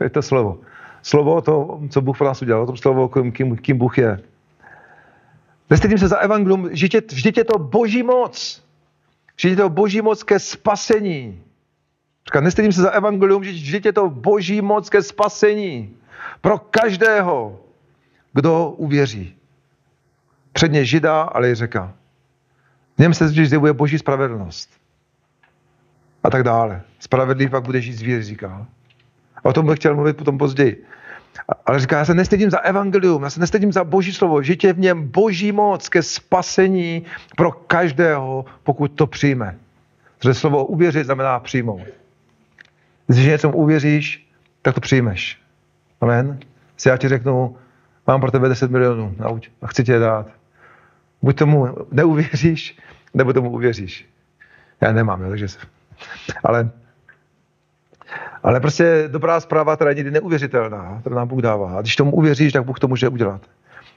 Je to slovo. Slovo, to, co Bůh pro nás udělal, o tom slovo, kým, kým Bůh je. Nestydím se za evangelium, vždyť vždyť je to boží moc. Vždyť je to boží moc ke spasení. Říká, nestydím se za evangelium, vždyť je to boží moc ke spasení. Pro každého, kdo uvěří. Předně žida, ale i řeka. V něm se zjevuje boží spravedlnost. A tak dále. Spravedlivý pak bude žít z víry, říká. O tom bych chtěl mluvit potom později. Ale říká, já se nestydím za evangelium, já se nestydím za boží slovo, že je v něm boží moc ke spasení pro každého, pokud to přijme. Protože slovo uvěřit znamená přijmout. Když něco uvěříš, tak to přijmeš. Amen. Si já ti řeknu, mám pro tebe 10 milionů a chci je dát. Buď tomu neuvěříš, nebo tomu uvěříš. Já nemám, jo, takže... Ale ale prostě dobrá zpráva, která je někdy neuvěřitelná, kterou nám Bůh dává. A když tomu uvěříš, tak Bůh to může udělat.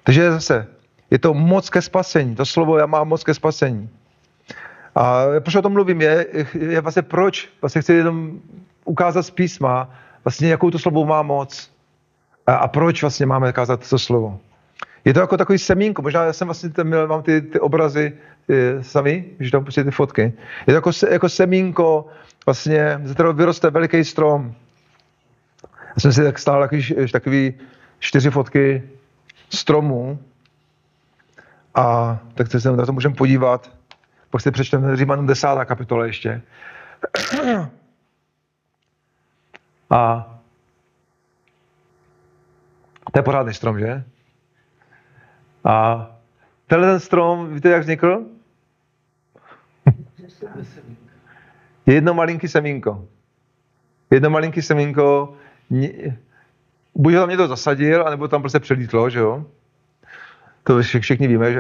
Takže zase, je to moc ke spasení. To slovo já mám moc ke spasení. A proč o tom mluvím, je, je vlastně proč, vlastně chci jenom ukázat z písma, vlastně jakou to slovo má moc a, a proč vlastně máme kázat to slovo. Je to jako takový semínko, možná já jsem vlastně tam měl, mám ty, ty obrazy ty, sami, když tam pustíte ty fotky. Je to jako, jako semínko, vlastně, ze kterého vyroste veliký strom. Já jsem si tak stál takový, takový čtyři fotky stromů a tak se na to můžeme podívat. Pak si přečteme Římanům desátá kapitola ještě. A To je pořádný strom, že? A tenhle ten strom, víte, jak vznikl? Jedno malinký semínko. Jedno malinký semínko, buď ho tam někdo zasadil, anebo tam prostě přelítlo, že jo? To všichni víme, že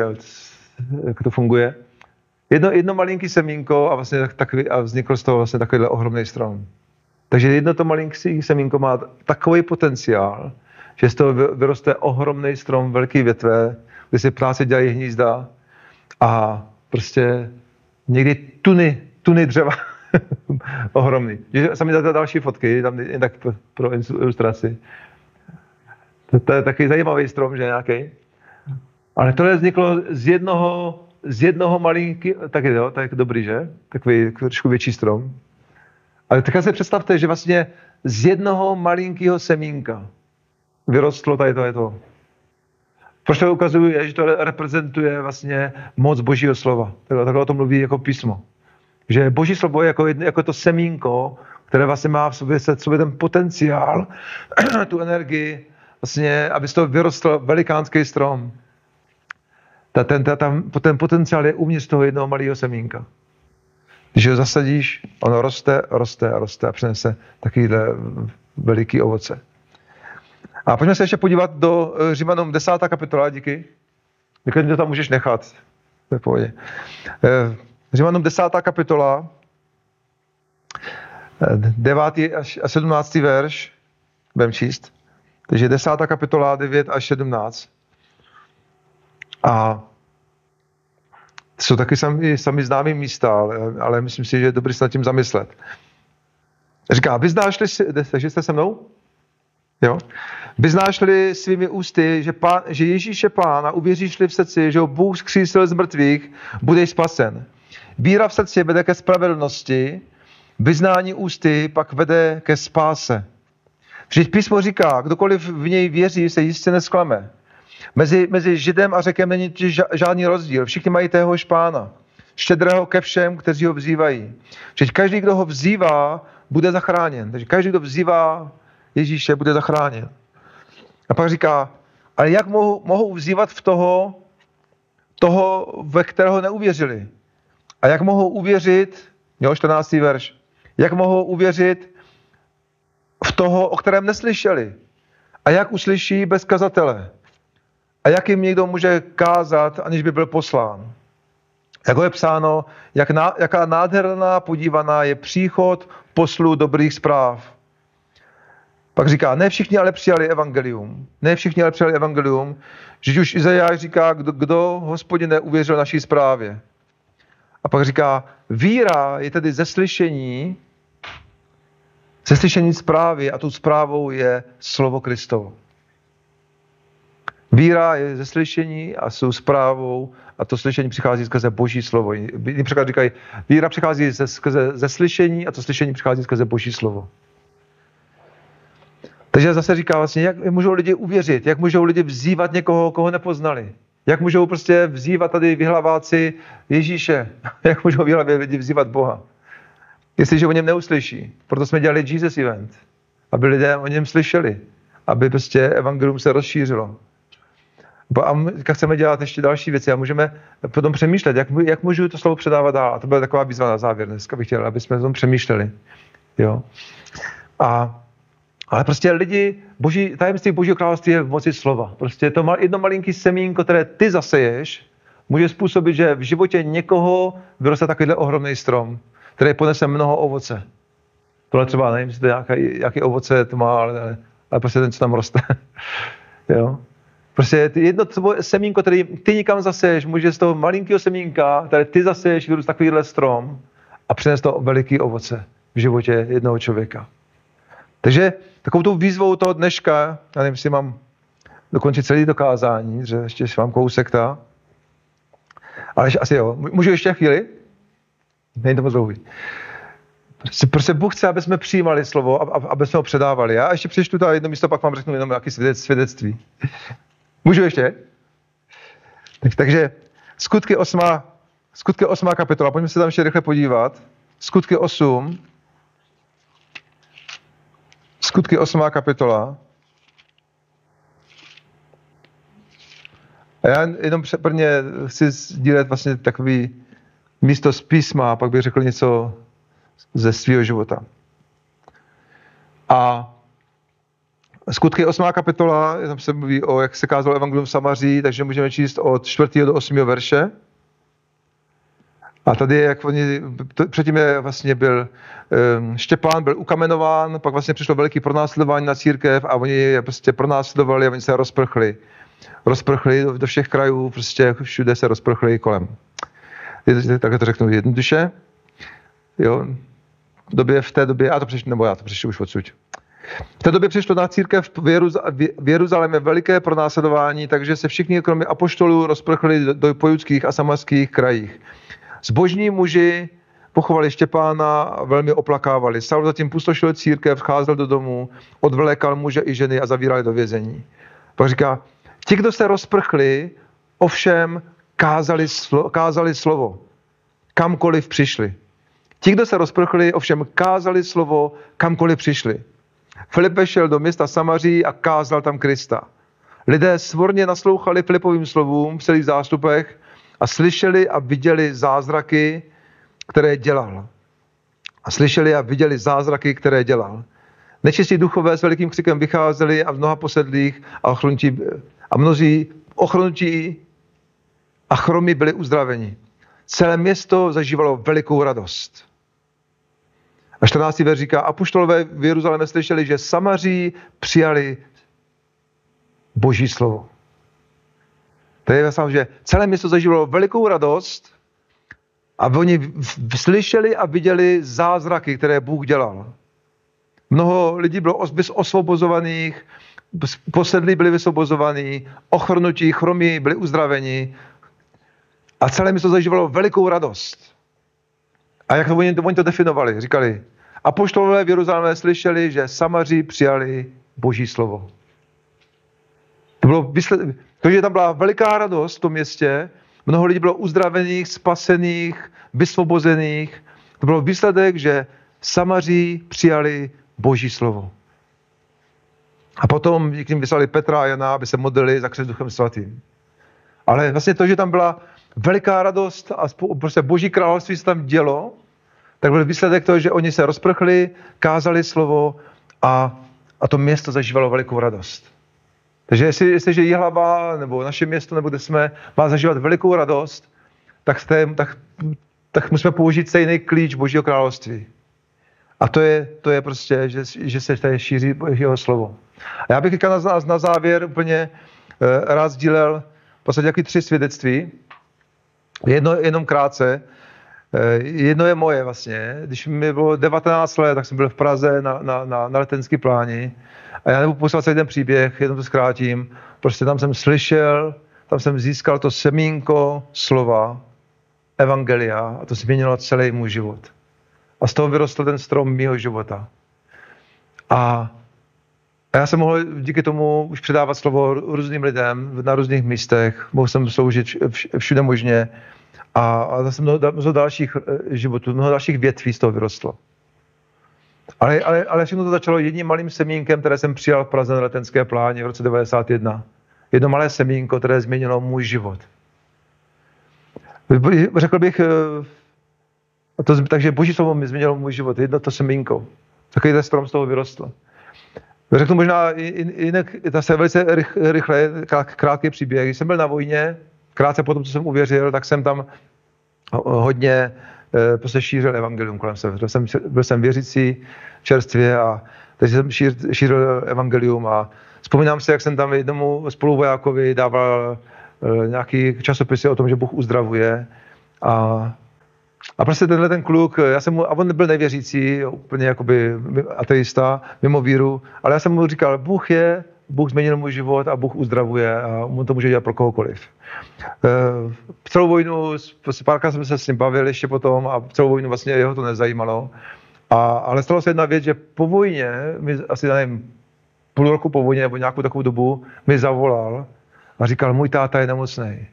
jak to funguje. Jedno, jedno malinký semínko a, vlastně takový, a vznikl z toho vlastně takovýhle ohromný strom. Takže jedno to malinký semínko má takový potenciál, že z toho vyroste ohromný strom, velký větve, kde si ptáci dělají hnízda a prostě někdy tuny, tuny dřeva. ohromný. Sami dáte další fotky, tam jen tak pro ilustraci. To, to je takový zajímavý strom, že nějaký. Ale tohle vzniklo z jednoho, z jednoho malinký, tak jo, tak dobrý, že? Takový trošku větší strom. Ale tak si představte, že vlastně z jednoho malinkého semínka vyrostlo tady to je to. Proč to ukazuje, že to reprezentuje vlastně moc Božího slova. Takhle o tom mluví jako písmo. Že Boží slovo je jako, jedno, jako to semínko, které vlastně má v sobě, v sobě ten potenciál, tu energii, vlastně, aby z toho vyrostl velikánský strom. Ta, ten, ta, tam, ten potenciál je uvnitř toho jednoho malého semínka. Když ho zasadíš, ono roste, roste a roste a přinese takovýhle veliký ovoce. A pojďme se ještě podívat do eh, Římanům 10. kapitola, díky. Když to tam můžeš nechat. To je pohodě. Eh, Římanům 10. kapitola, 9. Eh, až 17. verš, budeme číst. Takže 10. kapitola 9 až 17. A jsou taky sami, sami známý místa, ale, ale myslím si, že je dobrý se nad tím zamyslet. Říká, vyznáš-li si, takže jste se mnou? Jo? Vyznáš-li svými ústy, že, pán, že Ježíš je pán a uvěříš-li v srdci, že ho Bůh zkřísil z mrtvých, budeš spasen. Víra v srdci vede ke spravedlnosti, vyznání ústy pak vede ke spáse. Vždyť písmo říká, kdokoliv v něj věří, se jistě nesklame. Mezi, mezi Židem a Řekem není žádný rozdíl. Všichni mají téhož pána. Štědrého ke všem, kteří ho vzývají. Vždyť každý, kdo ho vzývá, bude zachráněn. Takže každý, kdo vzývá Ježíše, bude zachráněn. A pak říká, ale jak mohou, mohou vzývat v toho, toho, ve kterého neuvěřili? A jak mohou uvěřit, jo, 14. verš, jak mohou uvěřit v toho, o kterém neslyšeli? A jak uslyší bez kazatele? A jak jim někdo může kázat, aniž by byl poslán? Jako je psáno, jak ná, jaká nádherná podívaná je příchod poslů dobrých zpráv. Pak říká, ne všichni ale přijali evangelium. Ne všichni ale přijali evangelium. Že už Izajáš říká, kdo, kdo hospodine uvěřil naší zprávě. A pak říká, víra je tedy zeslyšení, zeslyšení zprávy a tou zprávou je slovo Kristovo. Víra je ze slyšení a jsou zprávou a to slyšení přichází skrze boží slovo. Jiný překlad říkají, víra přichází ze, skrze ze slyšení a to slyšení přichází skrze boží slovo. Takže zase říká vlastně, jak můžou lidi uvěřit, jak můžou lidi vzývat někoho, koho nepoznali. Jak můžou prostě vzývat tady vyhlaváci Ježíše? Jak můžou vyhlavě lidi vzývat Boha? Jestliže o něm neuslyší. Proto jsme dělali Jesus Event. Aby lidé o něm slyšeli. Aby prostě evangelium se rozšířilo. A chceme dělat ještě další věci a můžeme potom přemýšlet, jak, jak můžu to slovo předávat dál. A to byla taková výzva na závěr. Dneska bych chtěl, aby jsme o tom přemýšleli. Jo? A, ale prostě lidi, boží, tajemství Božího království je v moci slova. Prostě to mal, jedno malinký semínko, které ty zaseješ, může způsobit, že v životě někoho vyroste takovýhle ohromný strom, který ponese mnoho ovoce. Tohle třeba, nevím, jestli to nějaký, jaký ovoce to má, ale, ale prostě ten, co tam roste. jo? Prostě jedno tvoje semínko, který ty nikam zaseješ, může z toho malinkého semínka, které ty zaseješ, vyrůst takovýhle strom a přines to veliký ovoce v životě jednoho člověka. Takže takovou tou výzvou toho dneška, já nevím, jestli mám dokončit celý dokázání, že ještě vám kousek ta, ale asi jo. Můžu ještě chvíli? Není to moc dlouhý. Prostě, prostě Bůh chce, aby jsme přijímali slovo, aby jsme ho předávali. Já ještě přečtu to jedno místo, pak vám řeknu jenom nějaké svědectví. Můžu ještě? Tak, takže skutky 8, skutky 8 kapitola, pojďme se tam ještě rychle podívat. Skutky 8, skutky 8 kapitola. A já jenom přeprně chci sdílet vlastně takový místo z písma a pak bych řekl něco ze svého života. A Skutky 8. kapitola, tam se mluví o, jak se kázalo evangelium Samaří, takže můžeme číst od 4. do 8. verše. A tady, jak oni, to, předtím je vlastně byl um, Štěpán, byl ukamenován, pak vlastně přišlo velký pronásledování na církev a oni je prostě pronásledovali a oni se rozprchli. Rozprchli do, do všech krajů, prostě všude se rozprchli kolem. Takhle to řeknu jednoduše. Jo, v, době, v té době, a to přišlo, nebo já to přišlo už odsud. V té době přišlo na církev v Jeruzalémě veliké pronásledování, takže se všichni kromě apoštolů rozprchli do pojudských a samarských krajích. Zbožní muži pochovali Štěpána velmi oplakávali. Saul zatím pustošil církev, vcházel do domu, odvlékal muže i ženy a zavírali do vězení. Pak říká, ti, kdo se rozprchli, ovšem kázali, slo, kázali slovo, kamkoliv přišli. Ti, kdo se rozprchli, ovšem kázali slovo, kamkoliv přišli. Filipe šel do města Samaří a kázal tam Krista. Lidé svorně naslouchali Filipovým slovům v celých zástupech a slyšeli a viděli zázraky, které dělal. A slyšeli a viděli zázraky, které dělal. Nečistí duchové s velikým křikem vycházeli a v mnoha posedlých a, ochrnutí, a mnozí ochrnutí a chromy byli uzdraveni. Celé město zažívalo velikou radost. A 14. ver říká, apoštolové v Jeruzalémě slyšeli, že Samaří přijali boží slovo. To je vlastně, že celé město zažívalo velikou radost a oni slyšeli a viděli zázraky, které Bůh dělal. Mnoho lidí bylo osvobozovaných, posedlí byli vysvobozovaní, ochrnutí, chromí byli uzdraveni a celé město zažívalo velikou radost. A jak to oni, oni to definovali? Říkali, Apoštolové v Jeruzalémě slyšeli, že Samaři přijali boží slovo. To bylo vysled... to, že tam byla veliká radost v tom městě, mnoho lidí bylo uzdravených, spasených, vysvobozených. To bylo výsledek, že Samaří přijali boží slovo. A potom k ním vyslali Petra a Jana, aby se modlili za křes duchem svatým. Ale vlastně to, že tam byla veliká radost a prostě boží království se tam dělo, tak byl výsledek toho, že oni se rozprchli, kázali slovo a, a to město zažívalo velikou radost. Takže jestli, jestliže Jihlava nebo naše město, nebo kde jsme, má zažívat velikou radost, tak, jste, tak, tak musíme použít stejný klíč Božího království. A to je, to je prostě, že, že se tady šíří jeho slovo. A já bych na, na závěr úplně uh, rád sdílel v podstatě tři svědectví. Jedno jenom krátce. Eh, jedno je moje vlastně. Když mi bylo 19 let, tak jsem byl v Praze na, na, na, na letenský pláni a já nebudu poslat celý ten příběh, jenom to zkrátím. Prostě tam jsem slyšel, tam jsem získal to semínko slova, evangelia a to změnilo celý můj život. A z toho vyrostl ten strom mého života. A a já jsem mohl díky tomu už předávat slovo různým lidem na různých místech. Mohl jsem sloužit všude možně. A, a zase mnoho, mnoho dalších eh, životů, mnoho dalších větví z toho vyrostlo. Ale, ale, ale všechno to začalo jedním malým semínkem, které jsem přijal v Praze na letenské pláně v roce 91. Jedno malé semínko, které změnilo můj život. Řekl bych, eh, to, takže boží slovo mi změnilo můj život, jedno to semínko. Takový ten strom z toho vyrostl. Řeknu možná jinak, zase velice rychle, krátký příběh. Když jsem byl na vojně, krátce po tom, co jsem uvěřil, tak jsem tam hodně eh, prostě šířil evangelium kolem sebe. Byl jsem, byl jsem věřící čerstvě a takže jsem šíř, šířil evangelium a vzpomínám si, jak jsem tam jednomu spoluvojákovi dával eh, nějaký časopisy o tom, že Bůh uzdravuje a a prostě tenhle ten kluk, já jsem mu, a on nebyl nevěřící, úplně jakoby ateista, mimo víru, ale já jsem mu říkal, Bůh je, Bůh změnil můj život a Bůh uzdravuje a on to může dělat pro kohokoliv. E, celou vojnu, prostě párkrát jsme se s ním bavili ještě potom a celou vojnu vlastně jeho to nezajímalo. A, ale stalo se jedna věc, že po vojně, asi nevím, půl roku po vojně nebo nějakou takovou dobu, mi zavolal a říkal, můj táta je nemocný.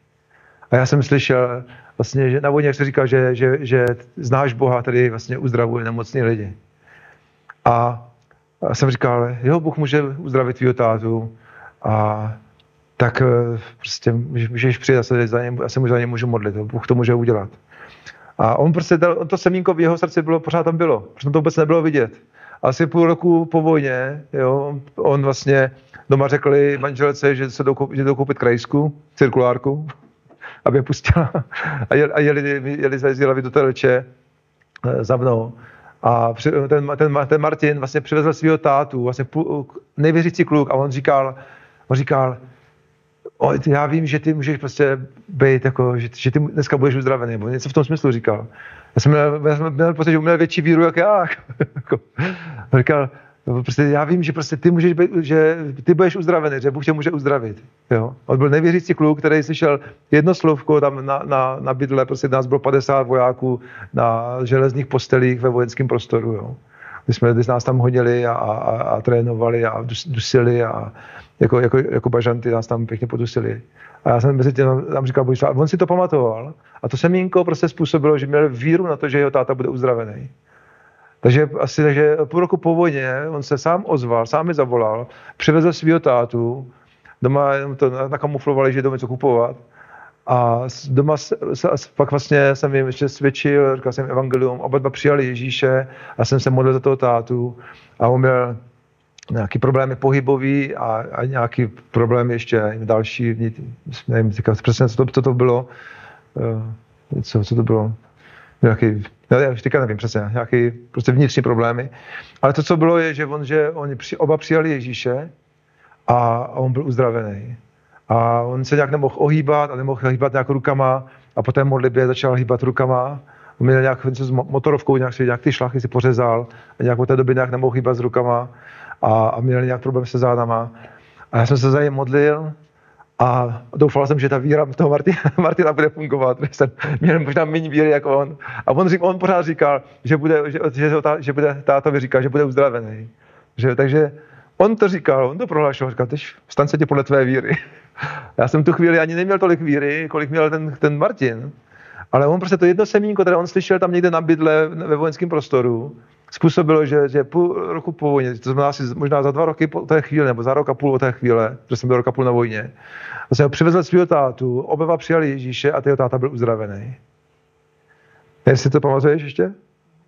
A já jsem slyšel, vlastně, že na vojně se říká, že, že, že znáš Boha, který vlastně uzdravuje nemocné lidi. A a jsem říkal, jo, Bůh může uzdravit tvýho tátu. A, tak eh, prostě můžeš přijít, já se, za ně, já se za ně můžu modlit, Bůh to může udělat. A on prostě, on to semínko v jeho srdci bylo, pořád tam bylo, protože to vůbec nebylo vidět. Asi půl roku po vojně, jo, on vlastně doma řekli manželce, že se jdou, že jdou koupit krajsku, cirkulárku, aby je pustila a, jeli, a jeli, jeli, jeli do té leče eh, za mnou. A ten, ten, ten Martin vlastně přivezl svého tátu, vlastně nejvěřící kluk a on říkal, on říkal, o, já vím, že ty můžeš prostě být jako, že, že ty dneska budeš uzdravený, nebo něco v tom smyslu říkal. Já jsem měl, já jsem měl pocit, že měl větší víru, jak já. Jako, říkal, No, prostě já vím, že prostě ty můžeš být, že ty budeš uzdravený, že Bůh tě může uzdravit. Jo? On byl nevěřící kluk, který slyšel jedno slovko tam na, na, na bydle, prostě nás bylo 50 vojáků na železných postelích ve vojenském prostoru. Jo? My jsme když nás tam hodili a, a, a trénovali a dusili a jako, jako, jako bažanty nás tam pěkně podusili. A já jsem mezi tím tam říkal, a on si to pamatoval. A to semínko prostě způsobilo, že měl víru na to, že jeho táta bude uzdravený. Takže asi takže půl roku po vojně on se sám ozval, sám mi zavolal, přivezl svého tátu, doma to nakamuflovali, že jdou něco kupovat. A doma se, pak vlastně jsem jim ještě svědčil, říkal jsem evangelium, oba dva přijali Ježíše a jsem se modlil za toho tátu a on měl nějaký problémy pohybový a, a nějaký problém ještě další, nevím přesně, co to, co to bylo, eh, co, co to bylo, nějaký já už teďka nevím přesně, nějaký prostě vnitřní problémy. Ale to, co bylo, je, že, on, že oni při, oba přijali Ježíše a, on byl uzdravený. A on se nějak nemohl ohýbat a nemohl hýbat nějak rukama a po té modlitbě začal hýbat rukama. On měl nějak něco s motorovkou, nějak, si, nějak ty šlachy si pořezal a nějak po té době nějak nemohl hýbat s rukama a, a měl nějak problém se zádama. A já jsem se za ně modlil a doufal jsem, že ta víra toho Martina, Martina bude fungovat, protože jsem měl možná méně víry jako on. A on, řík, on pořád říkal, že bude, že, že, že bude tátovi říkal, že bude uzdravený. Že, takže on to říkal, on to prohlášel, říkal, tež stan se tě podle tvé víry. Já jsem tu chvíli ani neměl tolik víry, kolik měl ten, ten Martin. Ale on prostě to jedno semínko, které on slyšel tam někde na bydle ve vojenském prostoru, způsobilo, že, že půl roku po vojně, to znamená asi možná za dva roky po té chvíli, nebo za rok a půl po té chvíle, že jsem byl rok a půl na vojně, vlastně ho přivezl svého tátu, oba přijali Ježíše a jeho táta byl uzdravený. Jestli to pamatuješ ještě?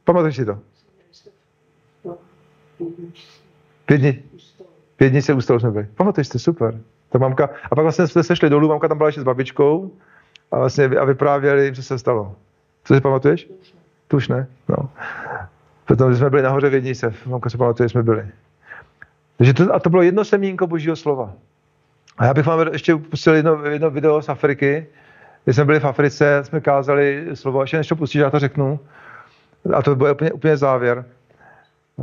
Pamatuješ si to? Pět dní. Pět dní se u jsme byli. Pamatuješ to, super. Ta mamka, a pak vlastně jsme se šli dolů, mamka tam byla ještě s babičkou a vlastně a vyprávěli, co se stalo. Co si pamatuješ? Tu už ne. No. Potom jsme byli nahoře v Jednice, mamka se pamatuje, jsme byli. Takže to, a to bylo jedno semínko božího slova. A já bych vám ještě pustil jedno, jedno video z Afriky, kdy jsme byli v Africe, jsme kázali slovo, ještě než to pustíš, já to řeknu. A to byl úplně, úplně závěr,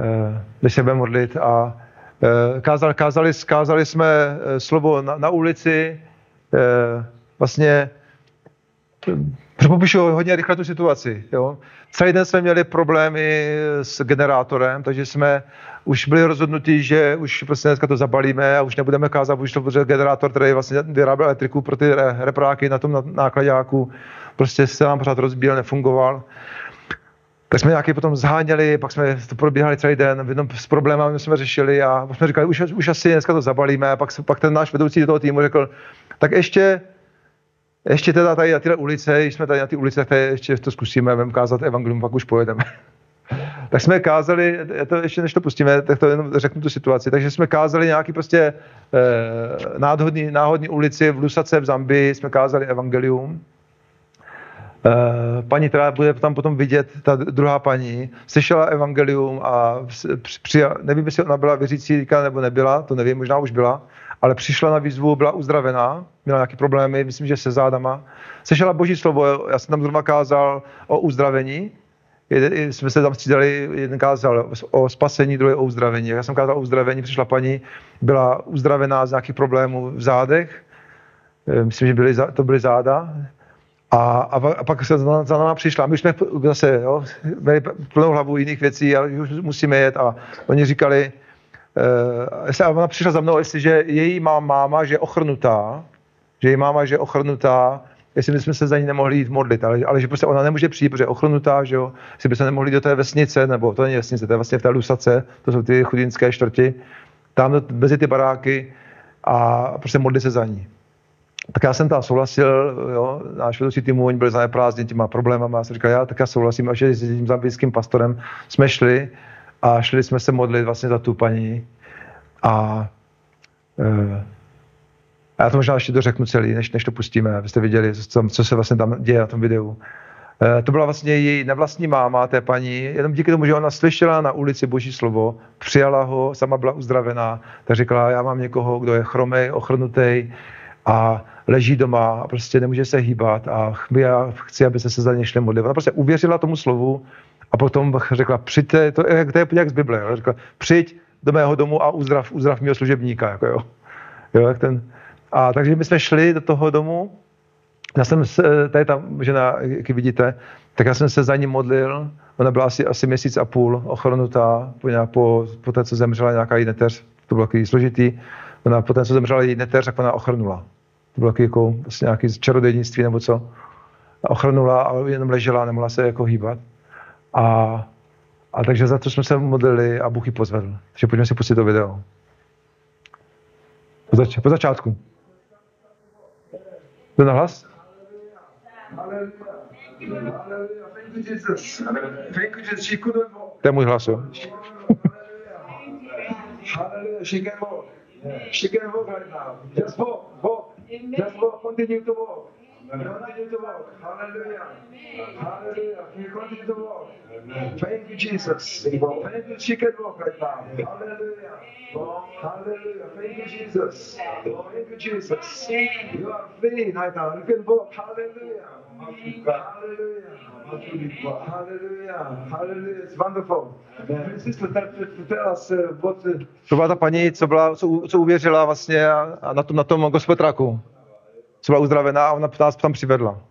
eh, když se budeme modlit. A eh, kázali, kázali, kázali jsme eh, slovo na, na ulici, vlastně Popíšu hodně rychle tu situaci. Jo. Celý den jsme měli problémy s generátorem, takže jsme už byli rozhodnutí, že už prostě dneska to zabalíme a už nebudeme kázat, už to bude generátor, který vlastně vyráběl elektriku pro ty repráky na tom nákladáku, prostě se nám pořád rozbíjel, nefungoval. Tak jsme nějaký potom zháněli, pak jsme to probíhali celý den, jednom s problémy jsme řešili a jsme říkali, už, už asi dneska to zabalíme. Pak, pak ten náš vedoucí do toho týmu řekl, tak ještě ještě teda tady na tyhle ulice, když jsme tady na ty ulice, tak ještě to zkusíme, budeme kázat evangelium, pak už pojedeme. tak jsme kázali, to ještě než to pustíme, tak to jenom řeknu tu situaci, takže jsme kázali nějaký prostě eh, náhodný, náhodný ulici v Lusace v Zambii, jsme kázali evangelium. Eh, paní, která bude tam potom vidět, ta druhá paní, slyšela evangelium a přijala, nevím, jestli ona byla věřící nebo nebyla, to nevím, možná už byla, ale přišla na výzvu, byla uzdravená, měla nějaké problémy, myslím, že se zádama. Slyšela boží slovo, já jsem tam zrovna kázal o uzdravení, jeden, jsme se tam střídali, jeden kázal o spasení, druhý o uzdravení. Já jsem kázal o uzdravení, přišla paní, byla uzdravená z nějakých problémů v zádech, eh, myslím, že byly, to byly záda, a, a, pak se za, za náma přišla. My už jsme zase jo, měli plnou hlavu jiných věcí a už musíme jet. A oni říkali, uh, ona přišla za mnou, jestliže její má máma, že je ochrnutá, že její máma, že je ochrnutá, jestli bychom se za ní nemohli jít modlit, ale, ale že prostě ona nemůže přijít, protože je ochrnutá, že jo, jestli by se nemohli do té vesnice, nebo to není vesnice, to je vlastně v té Lusace, to jsou ty chudinské čtvrti, tam mezi ty baráky a prostě modlit se za ní. Tak já jsem tam souhlasil, jo, náš vedoucí týmu, oni byli za prázdně těma problémama, já jsem říkal, já tak já souhlasím, a že s tím zambijským pastorem jsme šli a šli jsme se modlit vlastně za tu paní a e, a já to možná ještě dořeknu celý, než, než to pustíme, abyste viděli, co, co se vlastně tam děje na tom videu. E, to byla vlastně její nevlastní máma té paní, jenom díky tomu, že ona slyšela na ulici Boží slovo, přijala ho, sama byla uzdravená, tak řekla, já mám někoho, kdo je chromej, ochrnutý a leží doma a prostě nemůže se hýbat a já chci, aby se se za ně šli modlit. Ona prostě uvěřila tomu slovu a potom řekla, přijďte, to, je, to je jak z Bible, jo? řekla, přijď do mého domu a uzdrav, uzdrav mého služebníka. Jako jo. Jo, jak ten, a takže my jsme šli do toho domu, já jsem se, tady ta žena, jak vidíte, tak já jsem se za ní modlil, ona byla asi, asi měsíc a půl ochrnutá, po, po, po té, co zemřela nějaká její neteř, to bylo takový složitý, ona po té, co zemřela její neteř, tak ona ochrnula. To bylo jako vlastně nějaký čarodejnictví nebo co. A ochrnula a jenom ležela, nemohla se jako hýbat. A, a takže za to jsme se modlili a Bůh ji pozvedl. Takže pojďme si pustit to video. Po, zač- po začátku. Jdu na hlas? To je můj hlas, jo. She can walk. She right now. Just walk, walk. Just walk. Continue to walk. Continue to walk. Hallelujah. Hallelujah. Can you continue to walk? Thank you, Jesus. Thank you. She can walk right now. Hallelujah. Hallelujah. Thank you, Jesus. Thank you, Jesus. You are free right now. You can walk. Hallelujah. Hallelujah. Hallelujah. Hallelujah. It's wonderful. Sister, tell us what To byla ta paní, co, byla, co, co uvěřila vlastně a, a na tom, na tom gospeltraku. Co byla uzdravená a ona nás tam přivedla.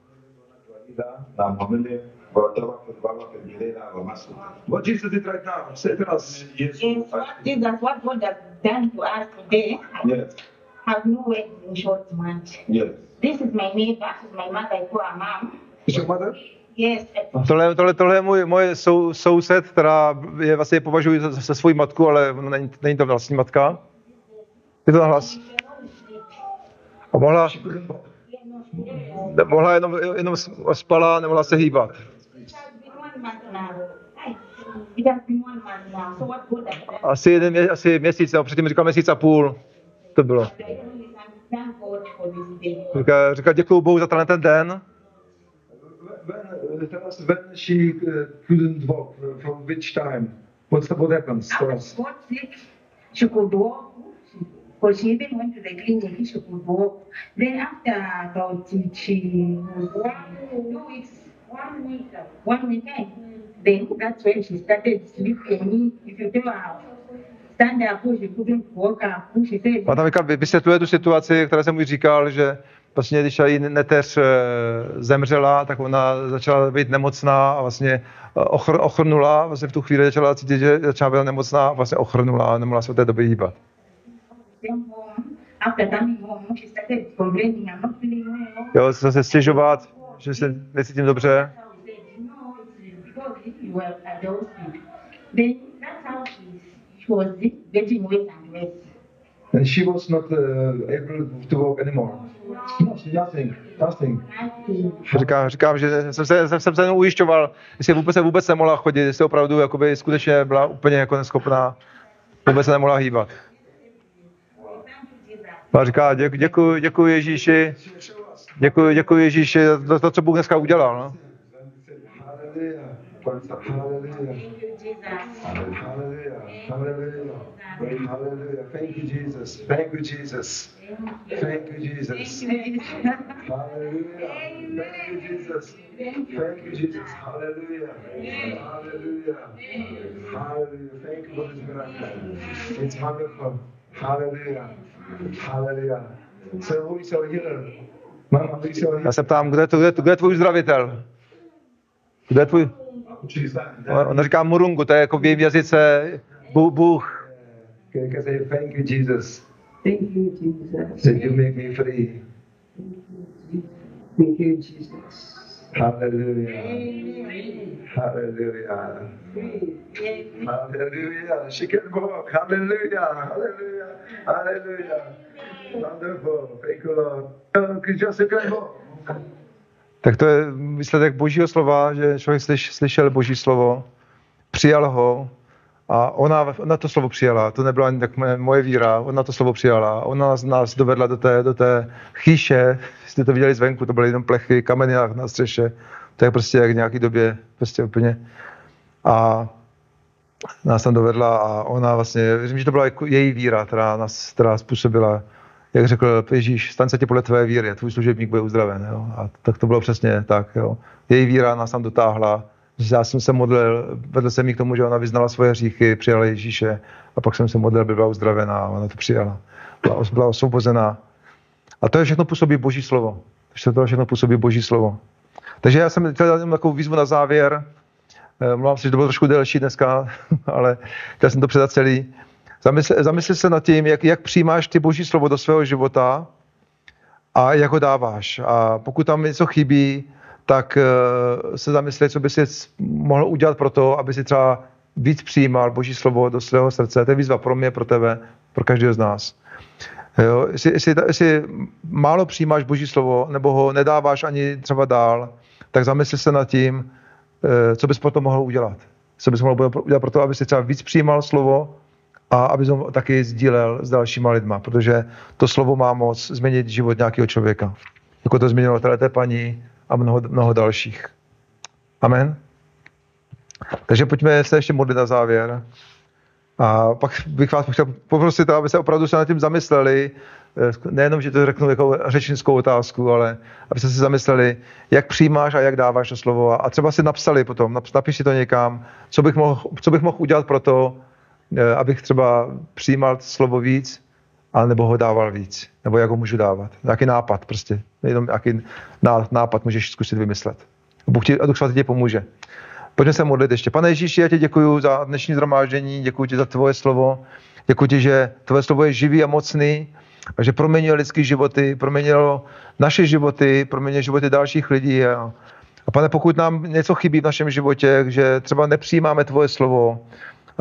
what Jesus did right now. Tell us. yesu Is what Jesus, what God has done to us today, yes have no words in short words. yes This is my neighbor, this is my mother, I call her mom. Is your mother? Yes, Tohle, tohle, tohle je můj, moje sou, soused, která je vlastně považuji za, za svoji matku, ale není, není to vlastní matka. Je to na hlas. A mohla, mohla jenom, jenom spala, nemohla se hýbat. Asi, jeden, asi měsíc, nebo předtím říkal měsíc a půl. To bylo. Říká, říká děkuju Bohu za tenhle ten den. When, tell us when she couldn't walk, from which time? What's the, what happens for After us? she got sick, she could walk. Because she even went to the clinic, she could walk. Then after about she was two weeks, one week, one weekend, then that's when she started sleeping. If you tell her stand up, she couldn't walk up. She said, A tam říká, vy- vysvětluje tu situaci, která jsem už říkal, že vlastně když její neteř eh, zemřela, tak ona začala být nemocná a vlastně eh, ochr, ochrnula, vlastně v tu chvíli začala cítit, že začala být nemocná a vlastně ochrnula a nemohla se od té doby hýbat. Jo, se se stěžovat, že se necítím dobře. And she was not uh, able to walk anymore. No, nothing. Nothing. Říkám, říkám že jsem se, jsem, jsem se jenom ujišťoval, jestli vůbec se vůbec nemohla chodit, jestli opravdu jakoby, skutečně byla úplně jako neschopná, vůbec se nemohla hýbat. Jesus. A říká, děkuji, děkuji, děkuji Ježíši, děkuji, děkuji Ježíši za to, co Bůh dneska udělal. No. Hallelujah. Hallelujah. Thank you, Jesus. Hallelujah. Hallelujah. Hallelujah. Thank you, Jesus. Thank you, Jesus. Thank you, Jesus. Thank you, Jesus. Hallelujah. Thank you, Jesus. Thank you, Jesus. Hallelujah. Hallelujah. Hallelujah. Thank you for this miracle. It's wonderful. Mama, Já se ptám, kdo je, to, kdo je, kdo je tvůj zdravitel? Kdo je tvůj? On říká Murungu, to je jako v jejím jazyce Bůh. Thank you, Jesus? Thank you, Jesus. That you make me free. Thank you, Jesus. Hallelujah. Hallelujah. Hallelujah. She can walk. Hallelujah. Hallelujah. Hallelujah. Wonderful. Thank you, Lord. Uh, could you just declare more? Tak to je výsledek božího slova, že člověk slyš, slyšel boží slovo, přijal ho a ona, ona to slovo přijala. To nebyla ani tak moje, víra, ona to slovo přijala. Ona nás, nás dovedla do té, do té chýše, jste to viděli zvenku, to byly jenom plechy, kameny na, na střeše. To je prostě jak v nějaký době, prostě úplně. A nás tam dovedla a ona vlastně, věřím, že to byla jako její víra, která nás která způsobila, jak řekl Ježíš, staň se tě podle tvé víry, tvůj služebník bude uzdraven. Jo? A tak to bylo přesně tak. Jo? Její víra nás tam dotáhla, já jsem se modlil, vedl jsem jí k tomu, že ona vyznala svoje hříchy, přijala Ježíše a pak jsem se modlil, aby byla uzdravená a ona to přijala. Byla, byla osvobozená. A to je všechno působí Boží slovo. To všechno působí Boží slovo. Takže já jsem chtěl dát takovou výzvu na závěr. Eh, Mluvám si, že to bylo trošku delší dneska, ale chtěl jsem to předat celý. Zamysl, zamysli se nad tím, jak, jak přijímáš ty Boží slovo do svého života a jak ho dáváš. A pokud tam něco chybí, tak eh, se zamyslet, co by si mohl udělat pro to, aby si třeba víc přijímal Boží slovo do svého srdce. To je výzva pro mě, pro tebe, pro každého z nás. Jo, jestli, jestli, jestli málo přijímáš Boží slovo, nebo ho nedáváš ani třeba dál, tak zamysli se nad tím, eh, co bys potom mohl udělat. Co bys mohl udělat pro to, aby si třeba víc přijímal slovo a aby ho taky sdílel s dalšíma lidma, protože to slovo má moc změnit život nějakého člověka. Jako to změnilo té paní a mnoho, mnoho dalších. Amen. Takže pojďme se ještě modlit na závěr. A pak bych vás chtěl poprosit, aby se opravdu se nad tím zamysleli, eh, nejenom, že to řeknu jako řečnickou otázku, ale aby se si zamysleli, jak přijímáš a jak dáváš to slovo. A třeba si napsali potom, napiš si to někam, co bych mohl, co bych mohl udělat pro to, eh, abych třeba přijímal slovo víc, a nebo ho dával víc, nebo jak ho můžu dávat. Jaký nápad prostě, jenom jaký nápad můžeš zkusit vymyslet. Bůh ti, a Duch Svatý ti pomůže. Pojďme se modlit ještě. Pane Ježíši, já ti děkuji za dnešní zhromáždění, děkuji ti za tvoje slovo, děkuji ti, že tvoje slovo je živý a mocný, a že proměnilo lidské životy, proměnilo naše životy, proměnilo životy dalších lidí. A, a pane, pokud nám něco chybí v našem životě, že třeba nepřijímáme tvoje slovo,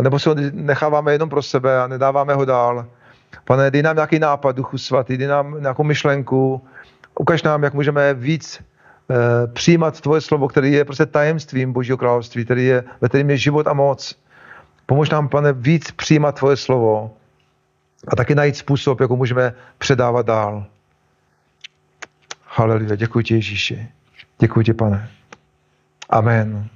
nebo si ho necháváme jenom pro sebe a nedáváme ho dál, pane, dej nám nějaký nápad, Duchu Svatý, dej nám nějakou myšlenku, ukaž nám, jak můžeme víc Eh, přijímat tvoje slovo, který je prostě tajemstvím Božího království, který je, ve kterém je život a moc. Pomož nám, pane, víc přijímat tvoje slovo a taky najít způsob, jak ho můžeme předávat dál. Haleluja, děkuji ti Ježíši. Děkuji ti, pane. Amen.